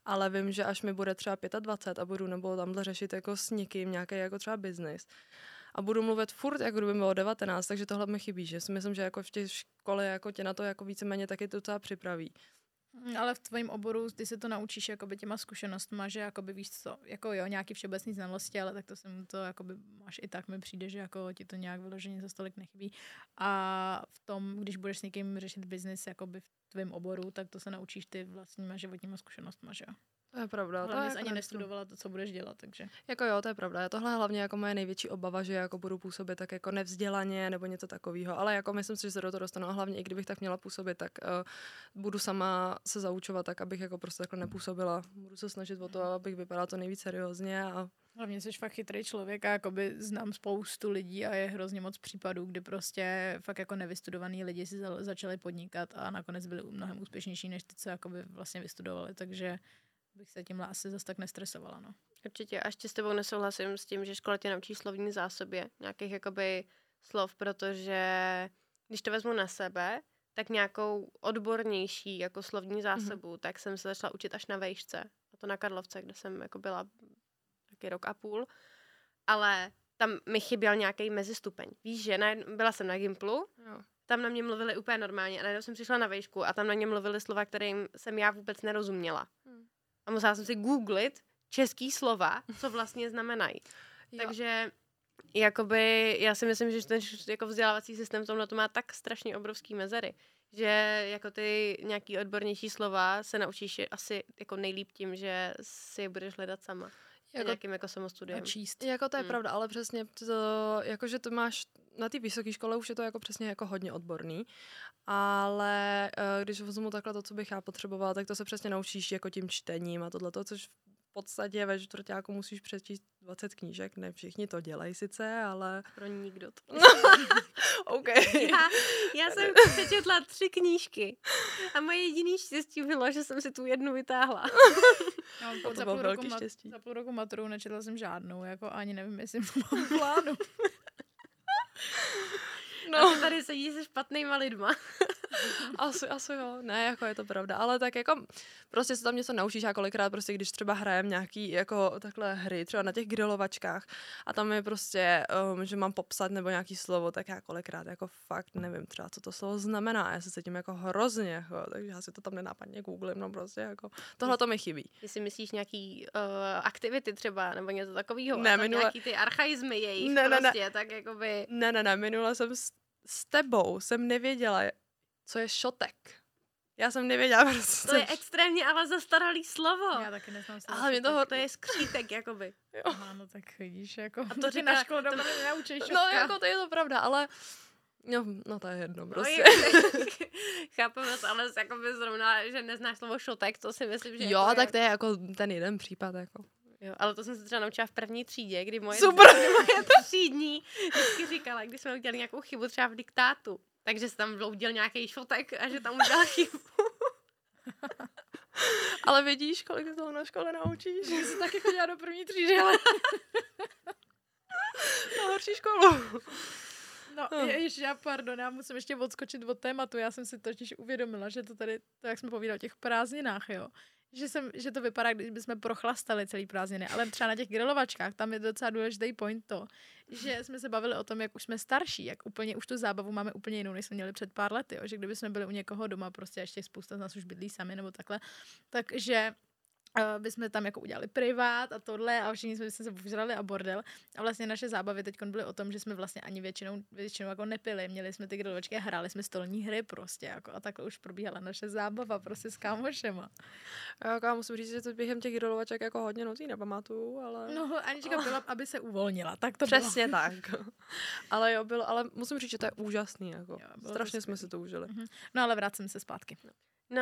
Ale vím, že až mi bude třeba 25 a budu nebo tamhle řešit jako s někým nějaký jako třeba business, a budu mluvit furt, jako kdyby bylo 19, takže tohle mi chybí, že si myslím, že jako v té škole jako tě na to jako víceméně taky docela připraví. Mm, ale v tvém oboru ty se to naučíš jakoby těma zkušenostma, že jakoby víš co, jako jo, nějaký všeobecný znalosti, ale tak to jsem to jakoby máš i tak mi přijde, že jako ti to nějak vyloženě za stolik nechybí. A v tom, když budeš s někým řešit biznis jakoby v tvém oboru, tak to se naučíš ty vlastníma životníma zkušenostma, že jo. To je pravda. Hlavně to ani jako nestudovala to, co budeš dělat, takže. Jako jo, to je pravda. Je tohle hlavně jako moje největší obava, že jako budu působit tak jako nevzdělaně nebo něco takového. Ale jako myslím si, že se do toho dostanu. A hlavně i kdybych tak měla působit, tak uh, budu sama se zaučovat tak, abych jako prostě takhle nepůsobila. Budu se snažit o to, abych vypadala to nejvíc seriózně a Hlavně jsi fakt chytrý člověk a jakoby znám spoustu lidí a je hrozně moc případů, kdy prostě fakt jako nevystudovaný lidi si začali podnikat a nakonec byli mnohem úspěšnější než ty, co jakoby vlastně vystudovali, takže bych se tímhle asi zase tak nestresovala. No. Určitě. A ještě s tebou nesouhlasím s tím, že škola tě naučí slovní zásobě nějakých jakoby slov, protože když to vezmu na sebe, tak nějakou odbornější jako slovní mhm. zásobu, mm-hmm. tak jsem se začala učit až na vejšce. A to na Karlovce, kde jsem jako byla taky rok a půl. Ale tam mi chyběl nějaký mezistupeň. Víš, že na, byla jsem na Gimplu, jo. tam na mě mluvili úplně normálně a najednou jsem přišla na vejšku a tam na mě mluvili slova, kterým jsem já vůbec nerozuměla. A musela jsem si googlit český slova, co vlastně znamenají. Takže jakoby, já si myslím, že ten jako vzdělávací systém v tomhle to má tak strašně obrovský mezery, že jako ty nějaký odbornější slova se naučíš asi jako nejlíp tím, že si je budeš hledat sama. Jako, nějakým jako samostudiem. číst. Jako to je hmm. pravda, ale přesně to, jako že to máš na té vysoké škole už je to jako přesně jako hodně odborný, ale uh, když vezmu takhle to, co bych já potřebovala, tak to se přesně naučíš jako tím čtením a tohle, což v podstatě ve čtvrtáku musíš přečíst 20 knížek, ne všichni to dělají sice, ale... Pro nikdo to. OK. Já, já jsem přečetla tři knížky a moje jediný štěstí bylo, že jsem si tu jednu vytáhla. Já mám za, půl roku mat- za půl roku maturu nečetla jsem žádnou, jako ani nevím, jestli mám plánu. No. A tady sedí se špatnýma lidma. asi, asi jo, ne, jako je to pravda, ale tak jako prostě se tam něco naučíš a kolikrát prostě, když třeba hrajem nějaký jako takhle hry, třeba na těch grilovačkách a tam je prostě, um, že mám popsat nebo nějaký slovo, tak já kolikrát jako fakt nevím třeba, co to slovo znamená, já se cítím jako hrozně, jako, takže já si to tam nenápadně googlím, no prostě jako, tohle to mi chybí. Jestli myslíš nějaký uh, aktivity třeba, nebo něco takového, ne, minule... nějaký ty archaizmy jejich ne, ne, prostě, ne. tak jakoby... Ne, ne, ne, minule jsem s, s tebou jsem nevěděla, co je šotek. Já jsem nevěděla prostě. To je extrémně ale zastaralý slovo. Já taky neznám se. Ale mě toho... To je skřítek, jakoby. Aha, no tak vidíš, jako. A to ty říká- na škole doma to- nenaučíš. No, jako to je to pravda, ale... No, no to je jedno, No, prostě. je, chápu vás, ale jakoby zrovna, že neznáš slovo šotek, to si myslím, že jo, jako tak je, to je jako ten jeden případ, jako. jo, ale to jsem se třeba naučila v první třídě, kdy moje, Super. moje třídní vždycky říkala, když jsme udělali nějakou chybu třeba v diktátu, takže se tam vloudil nějaký šotek a že tam udělal chybu. Ale vidíš, kolik se toho na škole naučíš? Já jsem taky chodila do první třídy, ale Na horší školu. No, Hm. je, ještě já, pardon, já musím ještě odskočit od tématu. Já jsem si totiž uvědomila, že to tady, to jak jsme povídali o těch prázdninách, jo, že, jsem, že to vypadá, když bychom prochlastali celý prázdniny, ale třeba na těch grilovačkách, tam je docela důležitý point to, že jsme se bavili o tom, jak už jsme starší, jak úplně už tu zábavu máme úplně jinou, než jsme měli před pár lety, jo, že kdyby jsme byli u někoho doma, prostě ještě spousta z nás už bydlí sami nebo takhle, takže uh, bychom tam jako udělali privát a tohle a všichni jsme se požrali a bordel. A vlastně naše zábavy teď byly o tom, že jsme vlastně ani většinou, většinou jako nepili. Měli jsme ty grilovačky a hráli jsme stolní hry prostě. Jako, a takhle už probíhala naše zábava prostě s kámošema. Já, jako, já musím říct, že to během těch grilovaček jako hodně nocí nepamatuju, ale... No, Anička byla, aby se uvolnila. Tak to Přesně tak. ale jo, bylo, ale musím říct, že to je úžasný, jako. Jo, bylo Strašně jsme si to užili. bylo. No ale vracím se zpátky. No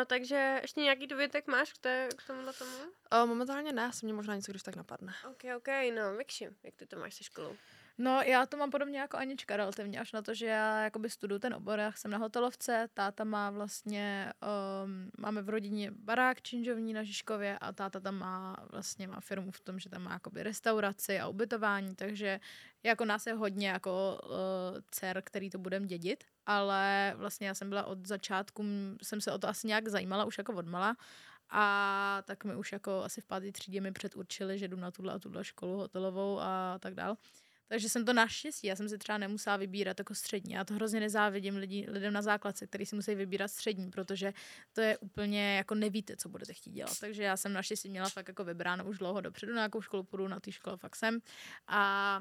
takže ještě nějaký dovětek máš k, té, k tomuhle tomu? Uh, momentálně ne, se mě možná něco, když tak napadne. OK, OK, no, Vikši, jak ty to máš se školou? No, já to mám podobně jako Anička relativně, až na to, že já jakoby studuju ten obor, já jsem na hotelovce, táta má vlastně, um, máme v rodině barák činžovní na Žižkově a táta tam má vlastně má firmu v tom, že tam má jakoby restauraci a ubytování, takže jako nás je hodně jako uh, dcer, který to budem dědit, ale vlastně já jsem byla od začátku, jsem se o to asi nějak zajímala už jako odmala a tak mi už jako asi v páté třídě mi předurčili, že jdu na tuhle a tuhle školu hotelovou a tak dál. Takže jsem to naštěstí, já jsem si třeba nemusela vybírat jako střední. Já to hrozně nezávidím lidi, lidem na základce, kteří si musí vybírat střední, protože to je úplně jako nevíte, co budete chtít dělat. Takže já jsem naštěstí měla fakt jako vybráno už dlouho dopředu, na jakou školu půjdu, na té škole fakt jsem. A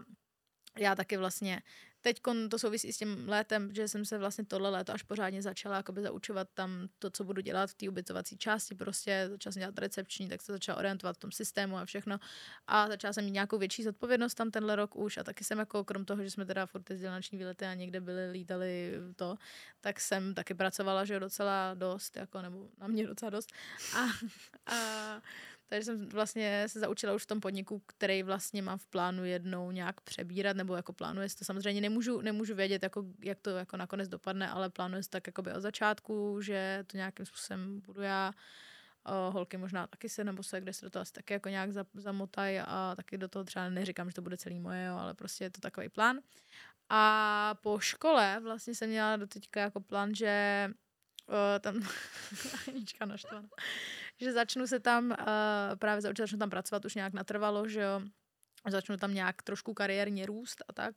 já taky vlastně teď to souvisí s tím létem, že jsem se vlastně tohle léto až pořádně začala jakoby zaučovat tam to, co budu dělat v té ubytovací části, prostě začala jsem dělat recepční, tak se začala orientovat v tom systému a všechno. A začala jsem mít nějakou větší zodpovědnost tam tenhle rok už. A taky jsem jako krom toho, že jsme teda furt jezdili na noční výlety a někde byli, lítali to, tak jsem taky pracovala, že docela dost, jako, nebo na mě docela dost. A, a takže jsem vlastně se zaučila už v tom podniku, který vlastně mám v plánu jednou nějak přebírat, nebo jako plánuje to. Samozřejmě nemůžu, nemůžu vědět, jako, jak to jako nakonec dopadne, ale plánuje se tak od začátku, že to nějakým způsobem budu já. O, holky možná taky se, nebo se, kde se do toho asi taky jako nějak za- zamotají a taky do toho třeba neříkám, že to bude celý moje, jo, ale prostě je to takový plán. A po škole vlastně jsem měla do teďka jako plán, že o, tam Anička naštvaná, že začnu se tam uh, právě začnu tam pracovat už nějak natrvalo, že jo, začnu tam nějak trošku kariérně růst a tak.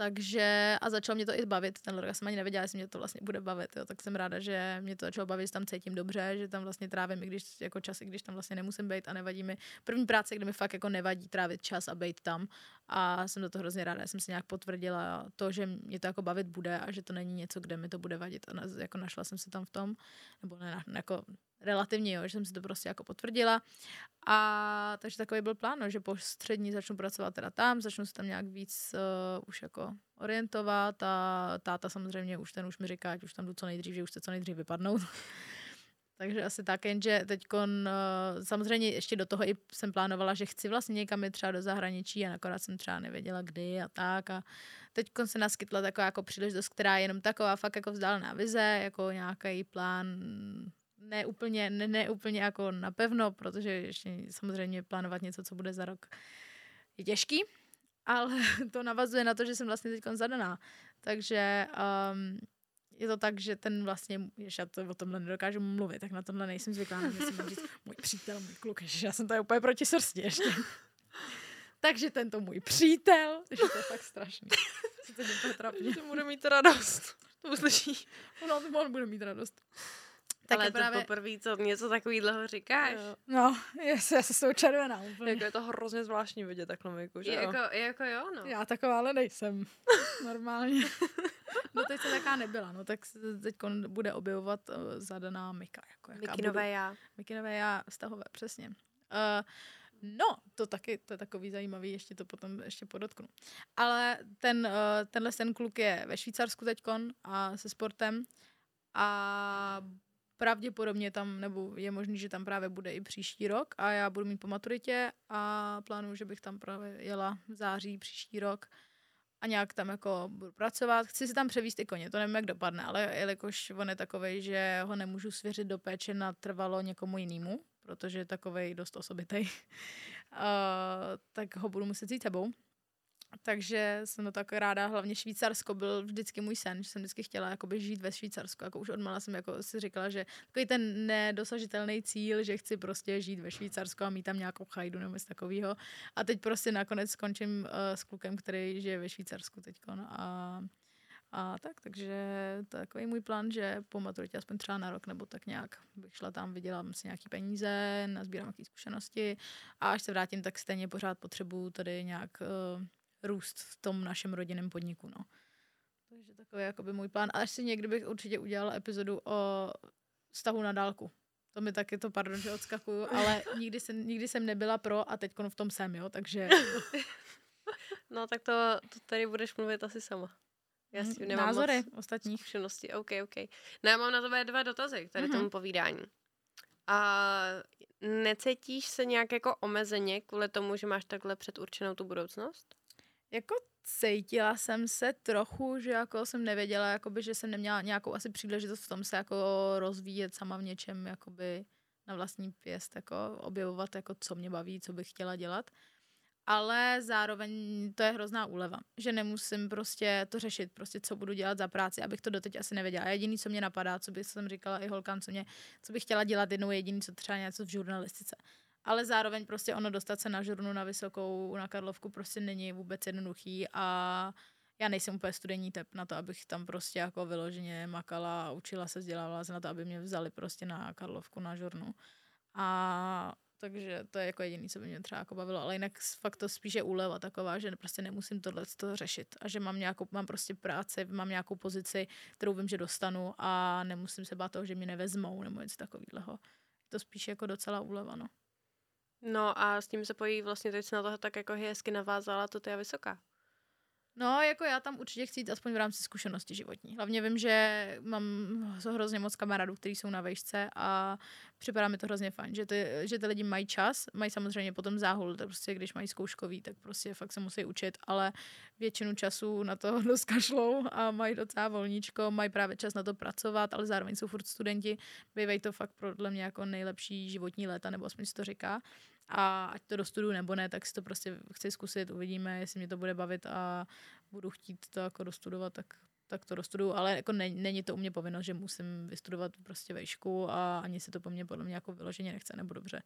Takže a začalo mě to i bavit. Ten rok jsem ani nevěděla, jestli mě to vlastně bude bavit. Jo. Tak jsem ráda, že mě to začalo bavit, že tam cítím dobře, že tam vlastně trávím, i když jako časy, když tam vlastně nemusím být a nevadí mi. První práce, kde mi fakt jako nevadí trávit čas a být tam. A jsem za to hrozně ráda. Já jsem si nějak potvrdila to, že mě to jako bavit bude a že to není něco, kde mi to bude vadit. A jako našla jsem se tam v tom, nebo ne, jako relativně, jo, že jsem si to prostě jako potvrdila. A takže takový byl plán, no, že po střední začnu pracovat teda tam, začnu se tam nějak víc uh, už jako orientovat a táta samozřejmě už ten už mi říká, ať už tam jdu co nejdřív, že už chce co nejdřív vypadnout. Takže asi tak, jenže teď uh, samozřejmě ještě do toho i jsem plánovala, že chci vlastně někam jít třeba do zahraničí a nakonec jsem třeba nevěděla kdy a tak a teď se naskytla taková jako příležitost, která je jenom taková fakt jako vzdálená vize, jako nějaký plán ne úplně, ne, ne úplně jako napevno, protože ještě samozřejmě plánovat něco, co bude za rok, je těžký, ale to navazuje na to, že jsem vlastně teď zadaná. Takže um, je to tak, že ten vlastně, ještě já to o tomhle nedokážu mluvit, tak na tomhle nejsem zvyklá, mám říct můj přítel, můj kluk, že já jsem to úplně proti srsti ještě. Takže tento můj přítel, že to je fakt strašný. To bude mít radost. To uslyší. On, on bude mít radost. Tak je Ale to poprvé, co něco takového říkáš. Jo. No, já se, já se s tou červená úplně. Jako je to hrozně zvláštní vidět takhle, jako, že Je jo. jako, je jako jo, no. Já taková ale nejsem. Normálně. No teď se taká nebyla, no tak teď bude objevovat uh, zadaná Mika. Jako jaká Mikinové budu. já. Mikinové já, vztahové, přesně. Uh, no, to taky, to je takový zajímavý, ještě to potom ještě podotknu. Ale ten, uh, tenhle ten kluk je ve Švýcarsku teďkon a se sportem a pravděpodobně tam, nebo je možný, že tam právě bude i příští rok a já budu mít po maturitě a plánuju, že bych tam právě jela v září příští rok a nějak tam jako budu pracovat. Chci si tam převíst i koně, to nevím, jak dopadne, ale jelikož on je takový, že ho nemůžu svěřit do péče na trvalo někomu jinému, protože je takový dost osobitý, uh, tak ho budu muset jít sebou. Takže jsem to tak ráda, hlavně Švýcarsko byl vždycky můj sen, že jsem vždycky chtěla jakoby žít ve Švýcarsku, jako už odmala jsem jako si říkala, že takový ten nedosažitelný cíl, že chci prostě žít ve Švýcarsku a mít tam nějakou chajdu nebo něco takového. A teď prostě nakonec skončím uh, s klukem, který žije ve Švýcarsku teď. A, a tak, takže to je takový můj plán, že po maturitě aspoň třeba na rok nebo tak nějak bych šla tam, vydělám si nějaký peníze, nazbírám nějaké zkušenosti a až se vrátím, tak stejně pořád potřebuju tady nějak uh, růst v tom našem rodinném podniku. No. Takže takový jakoby můj plán. A až si někdy bych určitě udělala epizodu o vztahu na dálku. To mi taky to, pardon, že odskakuju, ale nikdy jsem, nikdy jsem nebyla pro a teď v tom jsem, jo, takže... No tak to, to tady budeš mluvit asi sama. Já si nemám Názory moc ostatních. Zkušenosti, OK, OK. No já mám na tebe dva dotazy k tady mm-hmm. tomu povídání. A necítíš se nějak jako omezeně kvůli tomu, že máš takhle předurčenou tu budoucnost? Jako cítila jsem se trochu, že jako jsem nevěděla, jakoby, že jsem neměla nějakou asi příležitost v tom se jako rozvíjet sama v něčem, jakoby na vlastní pěst, jako objevovat, jako co mě baví, co bych chtěla dělat. Ale zároveň to je hrozná úleva, že nemusím prostě to řešit, prostě co budu dělat za práci, abych to doteď asi nevěděla. Jediný, co mě napadá, co bych jsem říkala i holkám, co, mě, co bych chtěla dělat jednou jediný, co třeba něco v žurnalistice ale zároveň prostě ono dostat se na žurnu na vysokou, na Karlovku prostě není vůbec jednoduchý a já nejsem úplně studijní typ na to, abych tam prostě jako vyloženě makala učila se, vzdělávala se na to, aby mě vzali prostě na Karlovku na žurnu. A takže to je jako jediný, co by mě třeba jako bavilo, ale jinak fakt to spíš je úleva taková, že prostě nemusím tohle to řešit a že mám nějakou, mám prostě práci, mám nějakou pozici, kterou vím, že dostanu a nemusím se bát toho, že mě nevezmou nebo něco takového. To spíš jako docela úleva, no. No a s tím se pojí vlastně, teď se na toho tak jako hezky navázala, to je vysoká. No, jako já tam určitě chci jít aspoň v rámci zkušenosti životní. Hlavně vím, že mám hrozně moc kamarádů, kteří jsou na vejšce a připadá mi to hrozně fajn, že ty, že ty lidi mají čas, mají samozřejmě potom záhul, to prostě když mají zkouškový, tak prostě fakt se musí učit, ale většinu času na to doskašlou a mají docela volníčko, mají právě čas na to pracovat, ale zároveň jsou furt studenti, bývají to fakt podle mě jako nejlepší životní léta, nebo aspoň si to říká a ať to dostuduju nebo ne, tak si to prostě chci zkusit, uvidíme, jestli mě to bude bavit a budu chtít to jako dostudovat, tak, tak to dostuduju, ale jako ne, není to u mě povinnost, že musím vystudovat prostě vejšku a ani se to po mně podle mě jako vyloženě nechce nebo dobře.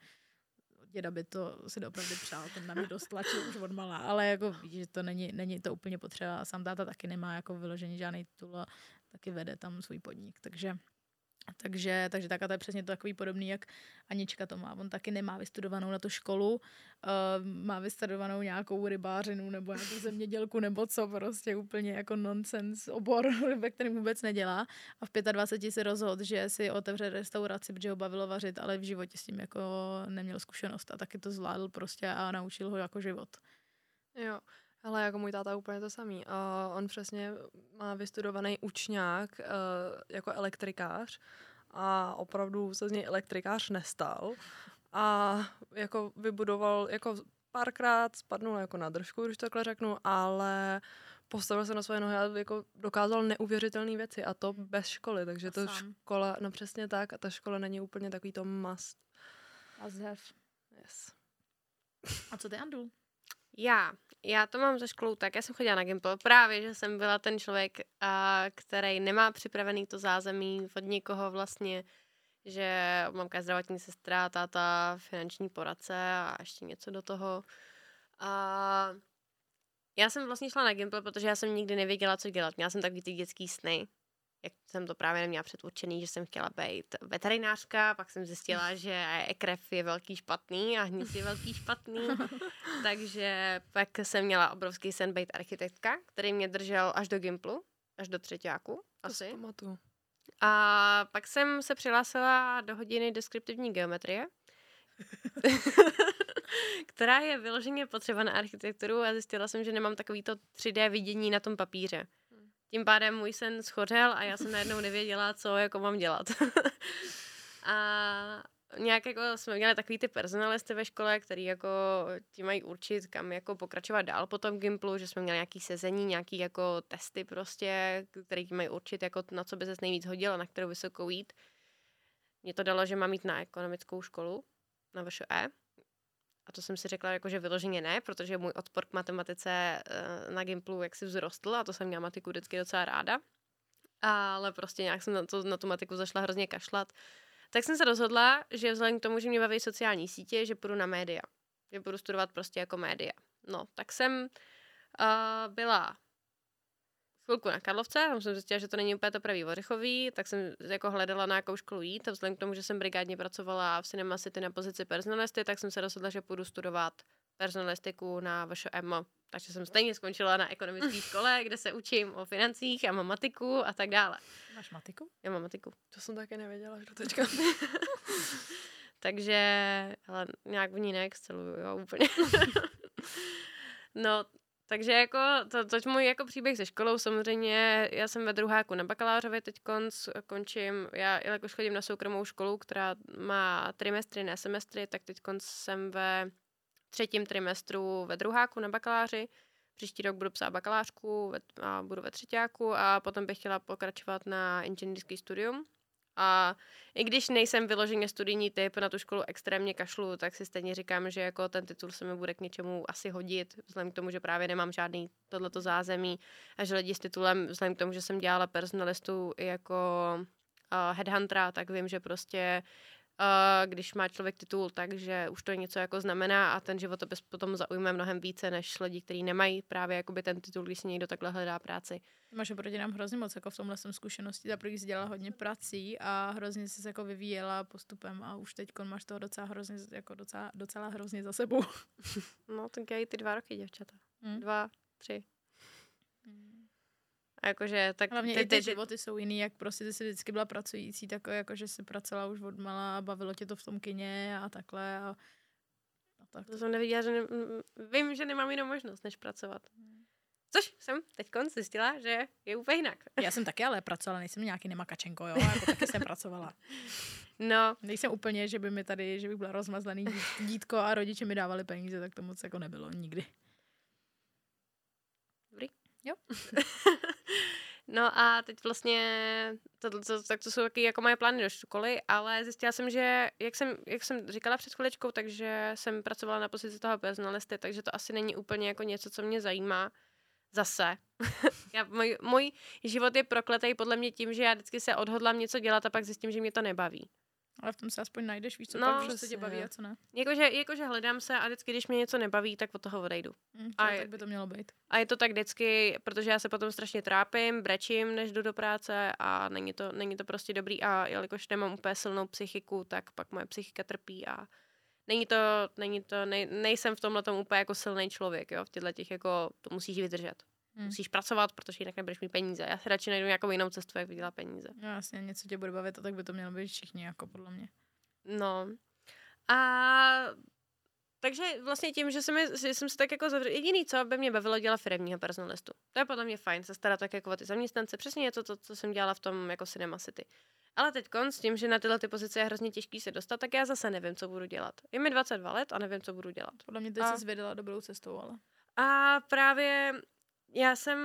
Děda by to si opravdu přál, ten na mě dost tlačil už od malá, ale jako víš, že to není, není to úplně potřeba a sám táta taky nemá jako vyloženě žádný titul a taky vede tam svůj podnik, takže takže, takže tak a to je přesně to takový podobný, jak Anička to má. On taky nemá vystudovanou na tu školu, uh, má vystudovanou nějakou rybářinu nebo nějakou zemědělku nebo co, prostě úplně jako nonsens obor, ve kterém vůbec nedělá. A v 25 se rozhodl, že si otevře restauraci, protože ho bavilo vařit, ale v životě s tím jako neměl zkušenost a taky to zvládl prostě a naučil ho jako život. Jo, ale jako můj táta úplně to samý. Uh, on přesně má vystudovaný učňák uh, jako elektrikář a opravdu se z něj elektrikář nestal. A jako vybudoval, jako párkrát spadnul jako na držku, když takhle řeknu, ale postavil se na své nohy a jako dokázal neuvěřitelné věci a to bez školy, takže to škola, no přesně tak a ta škola není úplně takový to must. Must have. Yes. A co ty, Andul? Já, já to mám ze školou tak, já jsem chodila na Gimple, právě, že jsem byla ten člověk, a, který nemá připravený to zázemí od někoho vlastně, že mamka je zdravotní sestra, táta finanční poradce a ještě něco do toho. A já jsem vlastně šla na Gimple, protože já jsem nikdy nevěděla, co dělat. Měla jsem takový ty dětský sny, jak jsem to právě neměla předurčený, že jsem chtěla být veterinářka, pak jsem zjistila, že krev je velký špatný a hníz je velký špatný, takže pak jsem měla obrovský sen být architektka, který mě držel až do Gimplu, až do třetíku, To si asi. pamatuju. A pak jsem se přihlásila do hodiny deskriptivní geometrie, která je vyloženě potřeba na architekturu a zjistila jsem, že nemám takovýto 3D vidění na tom papíře. Tím pádem můj sen schořel a já jsem najednou nevěděla, co jako mám dělat. a nějak jako jsme měli takový ty personalisty ve škole, který jako ti mají určit, kam jako pokračovat dál po tom Gimplu, že jsme měli nějaký sezení, nějaký jako testy prostě, který ti mají určit, jako na co by se nejvíc hodil a na kterou vysokou jít. Mě to dalo, že mám jít na ekonomickou školu, na VŠE. A to jsem si řekla, jako, že vyloženě ne, protože můj odpor k matematice eh, na Gimplu jaksi vzrostl a to jsem měla matiku vždycky docela ráda. Ale prostě nějak jsem na, to, na tu matiku zašla hrozně kašlat. Tak jsem se rozhodla, že vzhledem k tomu, že mě baví sociální sítě, že půjdu na média. Že budu studovat prostě jako média. No, tak jsem uh, byla chvilku na Karlovce, tam jsem zjistila, že to není úplně to pravý ořechový, tak jsem jako hledala na jakou školu jít a vzhledem k tomu, že jsem brigádně pracovala v Cinema City na pozici personalisty, tak jsem se rozhodla, že půjdu studovat personalistiku na VŠM. Takže jsem stejně skončila na ekonomické škole, kde se učím o financích a mám matiku a tak dále. Máš matiku? Já mám matiku. To jsem také nevěděla, že do teďka. Takže, ale nějak v ní neexceluju, jo, úplně. no, takže jako, to, to můj jako příběh se školou, samozřejmě, já jsem ve druháku na bakalářově teď konc, končím, já jelikož chodím na soukromou školu, která má trimestry, ne semestry, tak teď konc jsem ve třetím trimestru ve druháku na bakaláři, příští rok budu psát bakalářku a budu ve třetíku a potom bych chtěla pokračovat na inženýrský studium. A i když nejsem vyloženě studijní typ, na tu školu extrémně kašlu, tak si stejně říkám, že jako ten titul se mi bude k něčemu asi hodit, vzhledem k tomu, že právě nemám žádný tohleto zázemí a že lidi s titulem, vzhledem k tomu, že jsem dělala personalistu i jako uh, headhuntera, tak vím, že prostě uh, když má člověk titul, takže už to něco jako znamená a ten životopis potom zaujme mnohem více než lidi, kteří nemají právě jakoby ten titul, když si někdo takhle hledá práci. Máš oproti nám hrozně moc jako v tomhle jsem zkušenosti. Za první jsi dělala hodně prací a hrozně jsi se jako vyvíjela postupem a už teď máš toho docela hrozně, jako docela, docela hrozně za sebou. No, tak i ty dva roky, děvčata. Hmm. Dva, tři. A jakože tak Hlavně ty, i ty ty, ty, životy jsou jiný, jak prostě ty jsi vždycky byla pracující, tak jako, že jsi pracovala už od mala a bavilo tě to v tom kině a takhle a, a tak. to jsem neviděla, že ne, vím, že nemám jinou možnost, než pracovat. Což jsem teď zjistila, že je úplně jinak. Já jsem taky ale pracovala, nejsem nějaký nemakačenko, jo, jako taky jsem pracovala. No, Nejsem úplně, že by mi tady, že bych byla rozmazlený dít- dítko a rodiče mi dávali peníze, tak to moc jako nebylo nikdy. no a teď vlastně, to, to, tak to jsou taky jako moje plány do školy, ale zjistila jsem, že jak jsem, jak jsem říkala před chviličkou, takže jsem pracovala na pozici toho personalisty, takže to asi není úplně jako něco, co mě zajímá. Zase. já, můj, můj život je prokletý podle mě tím, že já vždycky se odhodlám něco dělat a pak zjistím, že mě to nebaví. Ale v tom se aspoň najdeš, víš co, No, no, pak, co tě baví a co ne. Jakože, jakože hledám se a vždycky, když mě něco nebaví, tak od toho odejdu. Hm, A a je- tak by to mělo být. A je to tak vždycky, protože já se potom strašně trápím, brečím, než jdu do práce a není to, není to prostě dobrý a jelikož nemám úplně silnou psychiku, tak pak moje psychika trpí a není to, není to, nej, nejsem v tomhle tom úplně jako silný člověk, jo, v těchto těch jako, to musíš vydržet. Hmm. Musíš pracovat, protože jinak nebudeš mít peníze. Já si radši najdu nějakou jinou cestu, jak vydělat peníze. No jasně, něco tě bude bavit a tak by to mělo být všichni, jako podle mě. No. A takže vlastně tím, že jsem, že jsem se tak jako zavřel, jediný, co by mě bavilo dělat firmního personalistu. To je podle mě fajn, se starat tak jako o ty zaměstnance. Přesně je to, to, co jsem dělala v tom jako Cinema City. Ale teď s tím, že na tyhle ty pozice je hrozně těžký se dostat, tak já zase nevím, co budu dělat. Je mi 22 let a nevím, co budu dělat. Podle mě teď A- jsi vydala dobrou cestou, ale. A právě já jsem,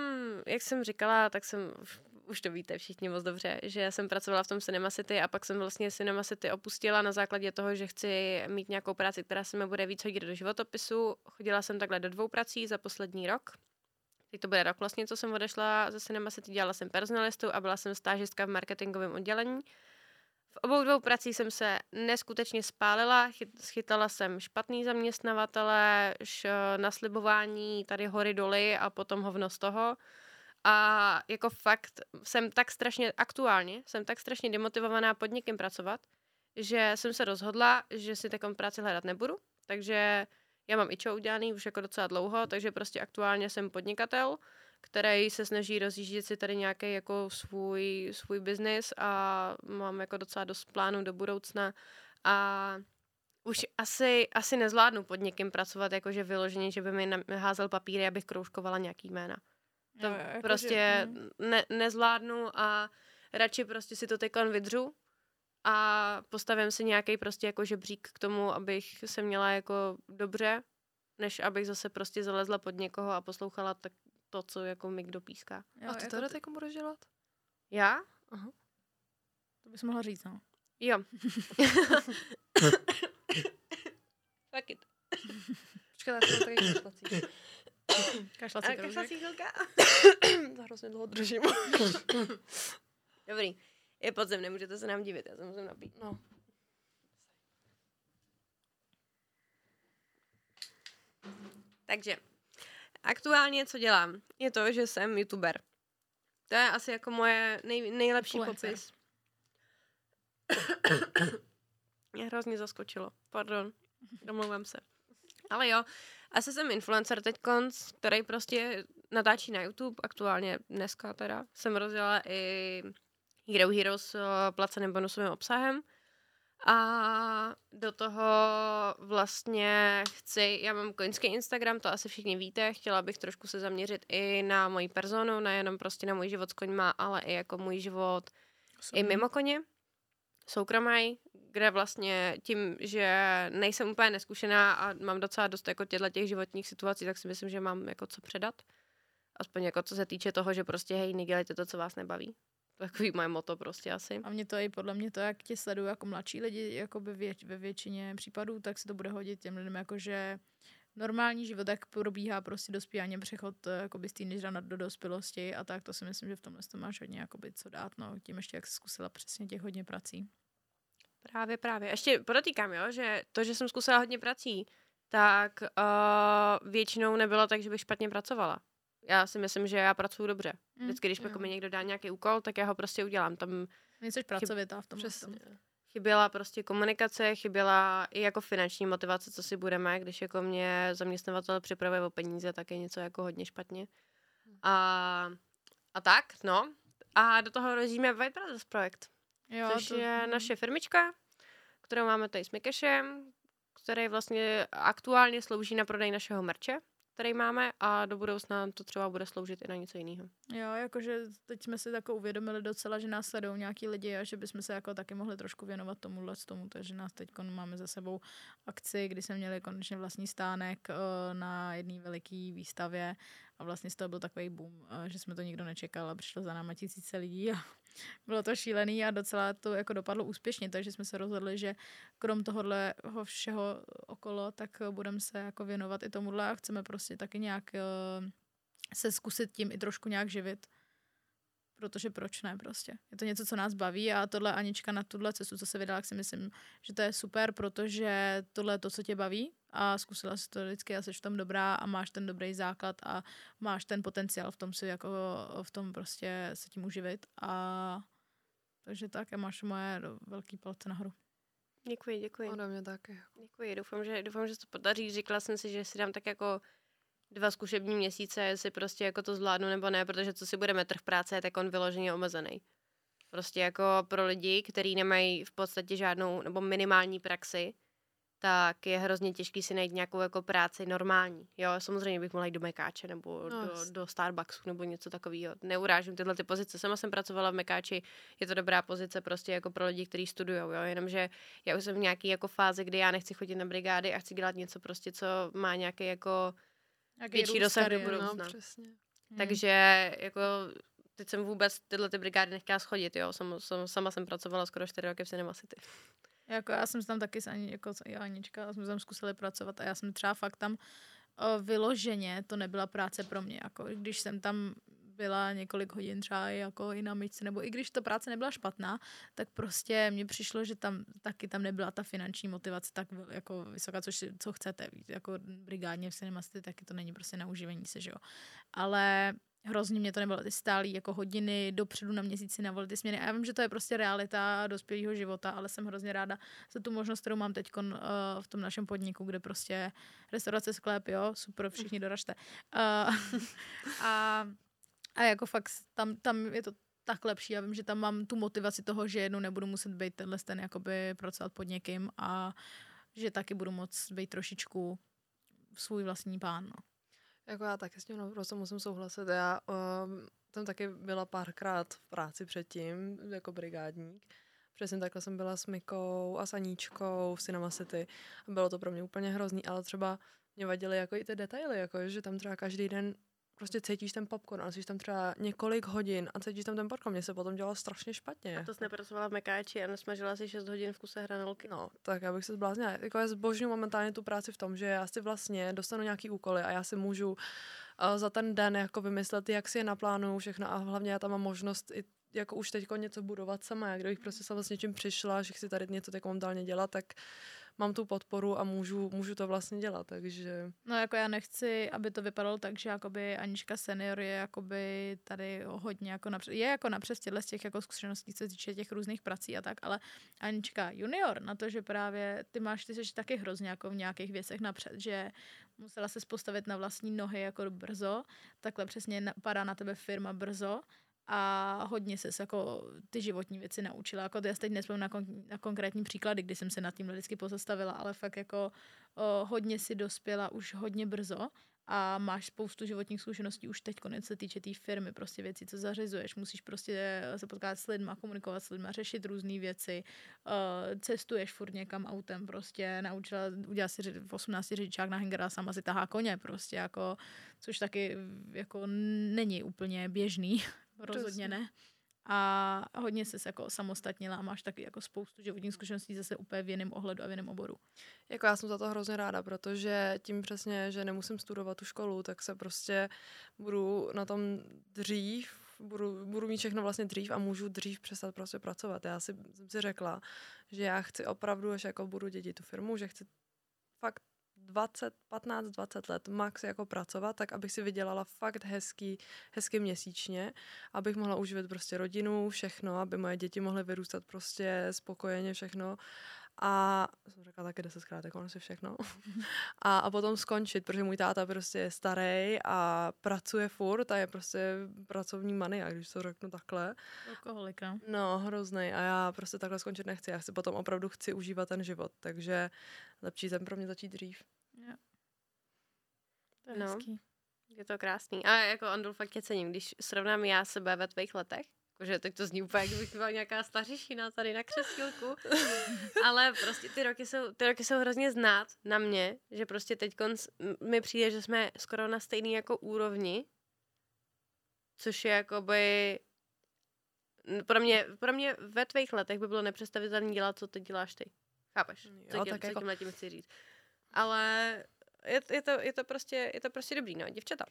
jak jsem říkala, tak jsem, už, to víte všichni moc dobře, že jsem pracovala v tom Cinema City a pak jsem vlastně Cinema City opustila na základě toho, že chci mít nějakou práci, která se mi bude víc hodit do životopisu. Chodila jsem takhle do dvou prací za poslední rok. Teď to bude rok vlastně, co jsem odešla ze Cinema City, dělala jsem personalistu a byla jsem stážistka v marketingovém oddělení. V obou dvou pracích jsem se neskutečně spálila, chyt, schytala jsem špatný zaměstnavatele, š, naslibování tady hory doly a potom hovno z toho. A jako fakt jsem tak strašně, aktuálně jsem tak strašně demotivovaná pod někým pracovat, že jsem se rozhodla, že si takovou práci hledat nebudu. Takže já mám ičo udělaný už jako docela dlouho, takže prostě aktuálně jsem podnikatel, který se snaží rozjíždět si tady nějaký jako svůj, svůj biznis a mám jako docela dost plánů do budoucna a už asi, asi nezvládnu pod někým pracovat, jakože vyloženě, že by mi házel papíry, abych kroužkovala nějaký jména. To jo, jako prostě že- mm. ne, nezvládnu a radši prostě si to teďkon vydřu a postavím si nějaký prostě jako žebřík k tomu, abych se měla jako dobře, než abych zase prostě zalezla pod někoho a poslouchala tak to, co jako mi kdo píská. Jo, A to jako ty- teď budeš dělat? Já? To bys mohla říct, no. Jo. Fuck it. Počkej, já jsem taky kašlací. Kašlací kašlací chvilka. To hrozně dlouho držím. Dobrý. Je podzem, nemůžete se nám divit, já se musím napít. No. Takže, aktuálně co dělám, je to, že jsem youtuber. To je asi jako moje nej, nejlepší Influencer. popis. Mě hrozně zaskočilo, pardon, domlouvám se. Ale jo, asi jsem influencer teď, který prostě natáčí na YouTube, aktuálně dneska teda. Jsem rozjela i Hero Hero s eh, placeným bonusovým obsahem. A do toho vlastně chci, já mám koňský Instagram, to asi všichni víte, chtěla bych trošku se zaměřit i na moji personu, nejenom prostě na můj život s koňma, ale i jako můj život i mimo koně, soukromý, kde vlastně tím, že nejsem úplně neskušená a mám docela dost jako těchto těch životních situací, tak si myslím, že mám jako co předat. Aspoň jako co se týče toho, že prostě hej, nedělejte to, co vás nebaví. Takový moje moto prostě asi. A mě to i podle mě to, jak tě sledují jako mladší lidi, jako by vě, ve většině případů, tak se to bude hodit těm lidem, jako že normální život, jak probíhá prostě dospívání, přechod eh, jakoby z teenagera na- do dospělosti a tak, to si myslím, že v tomhle to máš hodně jakoby co dát, no, tím ještě jak jsi zkusila přesně těch hodně prací. Právě, právě. Ještě podotýkám, jo, že to, že jsem zkusila hodně prací, tak uh, většinou nebylo tak, že bych špatně pracovala. Já si myslím, že já pracuji dobře. Mm, Vždycky, když jako mi někdo dá nějaký úkol, tak já ho prostě udělám. Tam Nejsi pracovitá v tom. Přesně. chyběla prostě komunikace, chyběla i jako finanční motivace, co si budeme, když jako mě zaměstnavatel připravuje o peníze, tak je něco jako hodně špatně. A, a tak, no. A do toho rozjíždíme White Brothers projekt, Jo, což to, je mm. naše firmička, kterou máme tady s Mikešem, který vlastně aktuálně slouží na prodej našeho merče, který máme a do budoucna to třeba bude sloužit i na něco jiného. Jo, jakože teď jsme si jako uvědomili docela, že nás sledují nějaký lidi a že bychom se jako taky mohli trošku věnovat tomuhle z tomu, takže nás teď máme za sebou akci, kdy jsme měli konečně vlastní stánek eh, na jedné veliké výstavě a vlastně z toho byl takový boom, eh, že jsme to nikdo nečekal a přišlo za náma tisíce lidí a bylo to šílený a docela to jako dopadlo úspěšně, takže jsme se rozhodli, že krom tohohle všeho okolo, tak budeme se jako věnovat i tomuhle a chceme prostě taky nějak eh, se zkusit tím i trošku nějak živit. Protože proč ne prostě. Je to něco, co nás baví a tohle Anička na tuhle cestu, co se vydala, tak si myslím, že to je super, protože tohle je to, co tě baví a zkusila si to vždycky a jsi v tom dobrá a máš ten dobrý základ a máš ten potenciál v tom si jako v tom prostě se tím uživit a takže tak a máš moje velký palce nahoru. Děkuji, děkuji. Ode mě taky. Děkuji, doufám, že, doufám, že se to podaří. Říkala jsem si, že si dám tak jako dva zkušební měsíce, jestli prostě jako to zvládnu nebo ne, protože co si budeme trh práce, je tak on vyloženě omezený. Prostě jako pro lidi, kteří nemají v podstatě žádnou nebo minimální praxi, tak je hrozně těžký si najít nějakou jako práci normální. Jo, samozřejmě bych mohla jít do Mekáče nebo No, do, do Starbucksu nebo něco takového. Neurážím tyhle ty pozice. Sama jsem pracovala v Mekáči, je to dobrá pozice prostě jako pro lidi, kteří studují, jo, jenomže já už jsem v nějaký jako fázi, kdy já nechci chodit na brigády a chci dělat něco prostě, co má nějaký jako Jaký Větší dosah do kariéry. budoucna. No, přesně. Hmm. Takže jako teď jsem vůbec tyhle ty brigády nechtěla schodit, jo. Sama, sama, sama jsem pracovala skoro 4 roky v Cinema City. Jako já jsem tam taky s Ani, jako s- já Anička, jsme tam zkusili pracovat a já jsem třeba fakt tam o, vyloženě, to nebyla práce pro mě, jako když jsem tam byla několik hodin třeba jako i na myčce, nebo i když ta práce nebyla špatná, tak prostě mně přišlo, že tam taky tam nebyla ta finanční motivace tak jako vysoká, což co chcete, jako brigádně v Cinema taky to není prostě na uživení se, že jo. Ale hrozně mě to nebylo ty stálý jako hodiny dopředu na měsíci na ty směny. A já vím, že to je prostě realita dospělého života, ale jsem hrozně ráda za tu možnost, kterou mám teď uh, v tom našem podniku, kde prostě restaurace, sklep, jo, super, všichni doražte. Uh, a A jako fakt tam, tam je to tak lepší. Já vím, že tam mám tu motivaci toho, že jednou nebudu muset být tenhle ten jakoby pracovat pod někým a že taky budu moct být trošičku svůj vlastní pán. No. Jako já taky s tím naprosto musím souhlasit. Já um, tam taky byla párkrát v práci předtím, jako brigádník. Přesně takhle jsem byla s Mikou a s Aníčkou v Cinema City. Bylo to pro mě úplně hrozný, ale třeba mě vadily jako i ty detaily, jako že tam třeba každý den prostě cítíš ten popcorn a jsi tam třeba několik hodin a cítíš tam ten popcorn. Mně se potom dělalo strašně špatně. A to jsi nepracovala v Mekáči a nesmažila si 6 hodin v kuse hranolky. No, tak já bych se zbláznila. Jako já zbožňuji momentálně tu práci v tom, že já si vlastně dostanu nějaký úkoly a já si můžu uh, za ten den jako vymyslet, jak si je naplánuju všechno a hlavně já tam mám možnost i jako už teď něco budovat sama. Já kdybych prostě sama s něčím přišla, že chci tady něco tak momentálně dělat, tak mám tu podporu a můžu, můžu to vlastně dělat, takže... No jako já nechci, aby to vypadalo tak, že jakoby Anička senior je jakoby tady hodně jako napřed, je jako napřed z těch jako zkušeností, co se týče těch různých prací a tak, ale Anička junior na to, že právě ty máš, ty jsi taky hrozně jako v nějakých věcech napřed, že musela se postavit na vlastní nohy jako brzo, takhle přesně padá na tebe firma brzo a hodně se jako ty životní věci naučila. Jako já teď nespomínám na, kon- na konkrétní příklady, kdy jsem se nad tím vždycky pozastavila, ale fakt jako o, hodně si dospěla už hodně brzo a máš spoustu životních zkušeností už teď konec se týče té tý firmy, prostě věci, co zařizuješ, musíš prostě se potkat s lidma, komunikovat s lidma, řešit různé věci, cestuješ furt někam autem, prostě naučila, udělala si v 18 řidičák na hangera, sama si tahá koně, prostě jako, což taky jako není úplně běžný rozhodně ne. A hodně se jako samostatnila a máš taky jako spoustu životních zkušeností zase úplně v jiném ohledu a v jiném oboru. Jako já jsem za to hrozně ráda, protože tím přesně, že nemusím studovat tu školu, tak se prostě budu na tom dřív, budu, budu mít všechno vlastně dřív a můžu dřív přestat prostě pracovat. Já si, jsem si řekla, že já chci opravdu, až jako budu dědit tu firmu, že chci fakt 20, 15, 20 let max jako pracovat, tak abych si vydělala fakt hezký, hezky měsíčně, abych mohla uživit prostě rodinu, všechno, aby moje děti mohly vyrůstat prostě spokojeně všechno a jsem řekla taky desetkrát, jako ono si všechno. A, a potom skončit, protože můj táta prostě je starý a pracuje furt a je prostě pracovní mania, když to řeknu takhle. Alkoholik, no. No, hrozný. A já prostě takhle skončit nechci. Já si potom opravdu chci užívat ten život, takže lepší ten pro mě začít dřív. Jo. To je no. hezký. Je to krásný. A jako Andul fakt tě cením, když srovnám já sebe ve tvých letech, Jakože teď to zní úplně, jak bych byla nějaká stařišina tady na křesílku. Ale prostě ty roky, jsou, ty roky jsou hrozně znát na mě, že prostě teď mi přijde, že jsme skoro na stejný jako úrovni, což je jakoby pro mě, pro mě ve tvých letech by bylo nepředstavitelné dělat, co teď děláš ty. Chápeš? Co, jo, tím, tak co jako... tím tím chci říct. Ale je, je, to, je, to prostě, je to prostě dobrý, no, děvčata.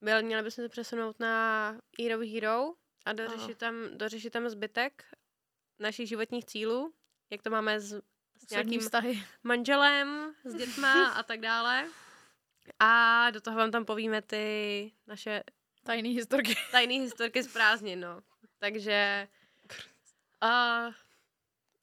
Byl, měli bychom se přesunout na Hero Hero, a dořešit tam, dořešit tam zbytek našich životních cílů, jak to máme s, s nějakým vztahy. manželem, s dětma a tak dále. A do toho vám tam povíme ty naše tajné historky. Tajné historky z prázdnin, no. Takže uh,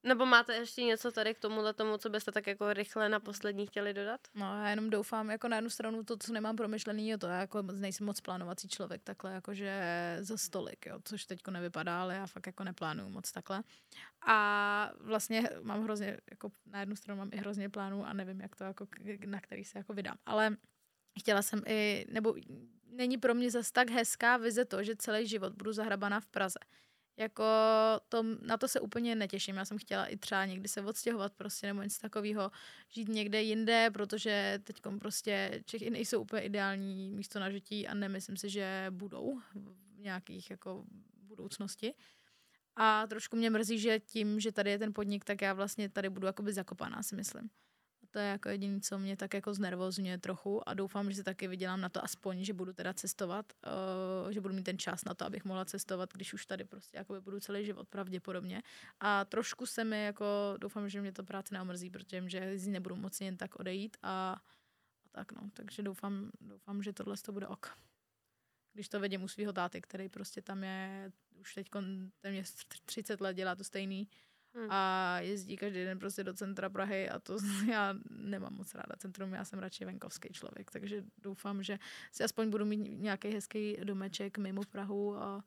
nebo máte ještě něco tady k tomuhle tomu, co byste tak jako rychle na poslední chtěli dodat? No, já jenom doufám, jako na jednu stranu to, co nemám promyšlený, je to, já jako nejsem moc plánovací člověk, takhle jakože za stolik, jo, což teďko nevypadá, ale já fakt jako neplánuju moc takhle. A vlastně mám hrozně, jako na jednu stranu mám i hrozně plánů a nevím, jak to jako, na který se jako vydám. Ale chtěla jsem i, nebo není pro mě zas tak hezká vize to, že celý život budu zahrabaná v Praze jako to, na to se úplně netěším. Já jsem chtěla i třeba někdy se odstěhovat prostě nebo něco takového, žít někde jinde, protože teď prostě Čechy nejsou úplně ideální místo na žití a nemyslím si, že budou v nějakých jako budoucnosti. A trošku mě mrzí, že tím, že tady je ten podnik, tak já vlastně tady budu jakoby zakopaná, si myslím. To je jako jediné, co mě tak jako znervozňuje trochu a doufám, že si taky vydělám na to aspoň, že budu teda cestovat, uh, že budu mít ten čas na to, abych mohla cestovat, když už tady prostě jako budu celý život pravděpodobně. A trošku se mi jako, doufám, že mě to práce neomrzí, protože že z ní nebudu moci jen tak odejít a, a tak no. Takže doufám, doufám, že tohle to bude ok. Když to vidím u svého táty, který prostě tam je už teď téměř 30 let dělá to stejný, Hmm. a jezdí každý den prostě do centra Prahy a to já nemám moc ráda centrum, já jsem radši venkovský člověk, takže doufám, že si aspoň budu mít nějaký hezký domeček mimo Prahu a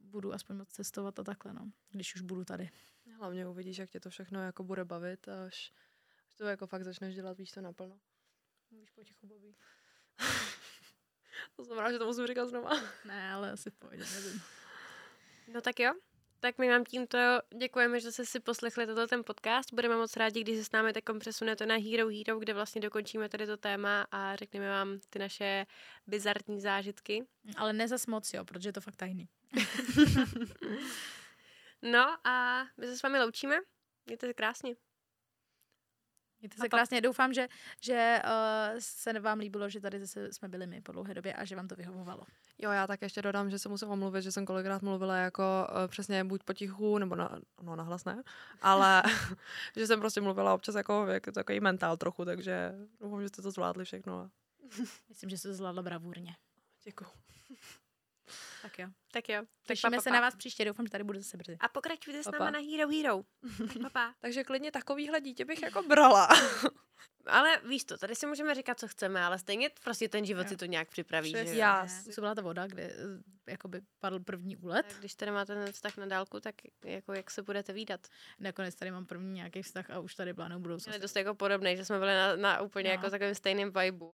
budu aspoň moc cestovat a takhle, no, když už budu tady. Hlavně uvidíš, jak tě to všechno jako bude bavit, až, až to jako fakt začneš dělat, víš to naplno. Mluvíš potichu, Bobby. To znamená, že to musím říkat znova. Ne, ale asi v pohodě, nevím. No tak jo. Tak my vám tímto děkujeme, že jste si poslechli toto ten podcast. Budeme moc rádi, když se s námi takom přesunete na Hero Hero, kde vlastně dokončíme tady to téma a řekneme vám ty naše bizarní zážitky. Ale ne zas moc, jo, protože je to fakt tajný. No a my se s vámi loučíme. Mějte se krásně. Mějte A se pak- krásně. Doufám, že, že uh, se vám líbilo, že tady zase jsme byli my po dlouhé době a že vám to vyhovovalo. Jo, já tak ještě dodám, že se musím omluvit, že jsem kolikrát mluvila jako uh, přesně buď potichu, nebo na, no nahlas ne, ale že jsem prostě mluvila občas jako, jako takový mentál trochu, takže doufám, že jste to zvládli všechno. a Myslím, že se to zvládlo bravurně. Děkuju. Tak jo. Tak jo. Tak Těšíme pa, pa, se na vás příště, doufám, že tady bude zase brzy. A pokračujte s náma na Hero Hero. Tak pa, pa. Takže klidně takovýhle dítě bych jako brala. Ale víš to, tady si můžeme říkat, co chceme, ale stejně prostě ten život Jo. si to nějak připraví. Přesně. Že? Já- Ne, To byla ta voda, kde eh, jakoby padl první úlet. Tak když tady máte ten vztah na dálku, tak jako jak se budete výdat? Nakonec tady mám první nějaký vztah a už tady plánuju Je budoucnost. dost jako podobný, že jsme byli na, na úplně No. jako takovém stejném vibu.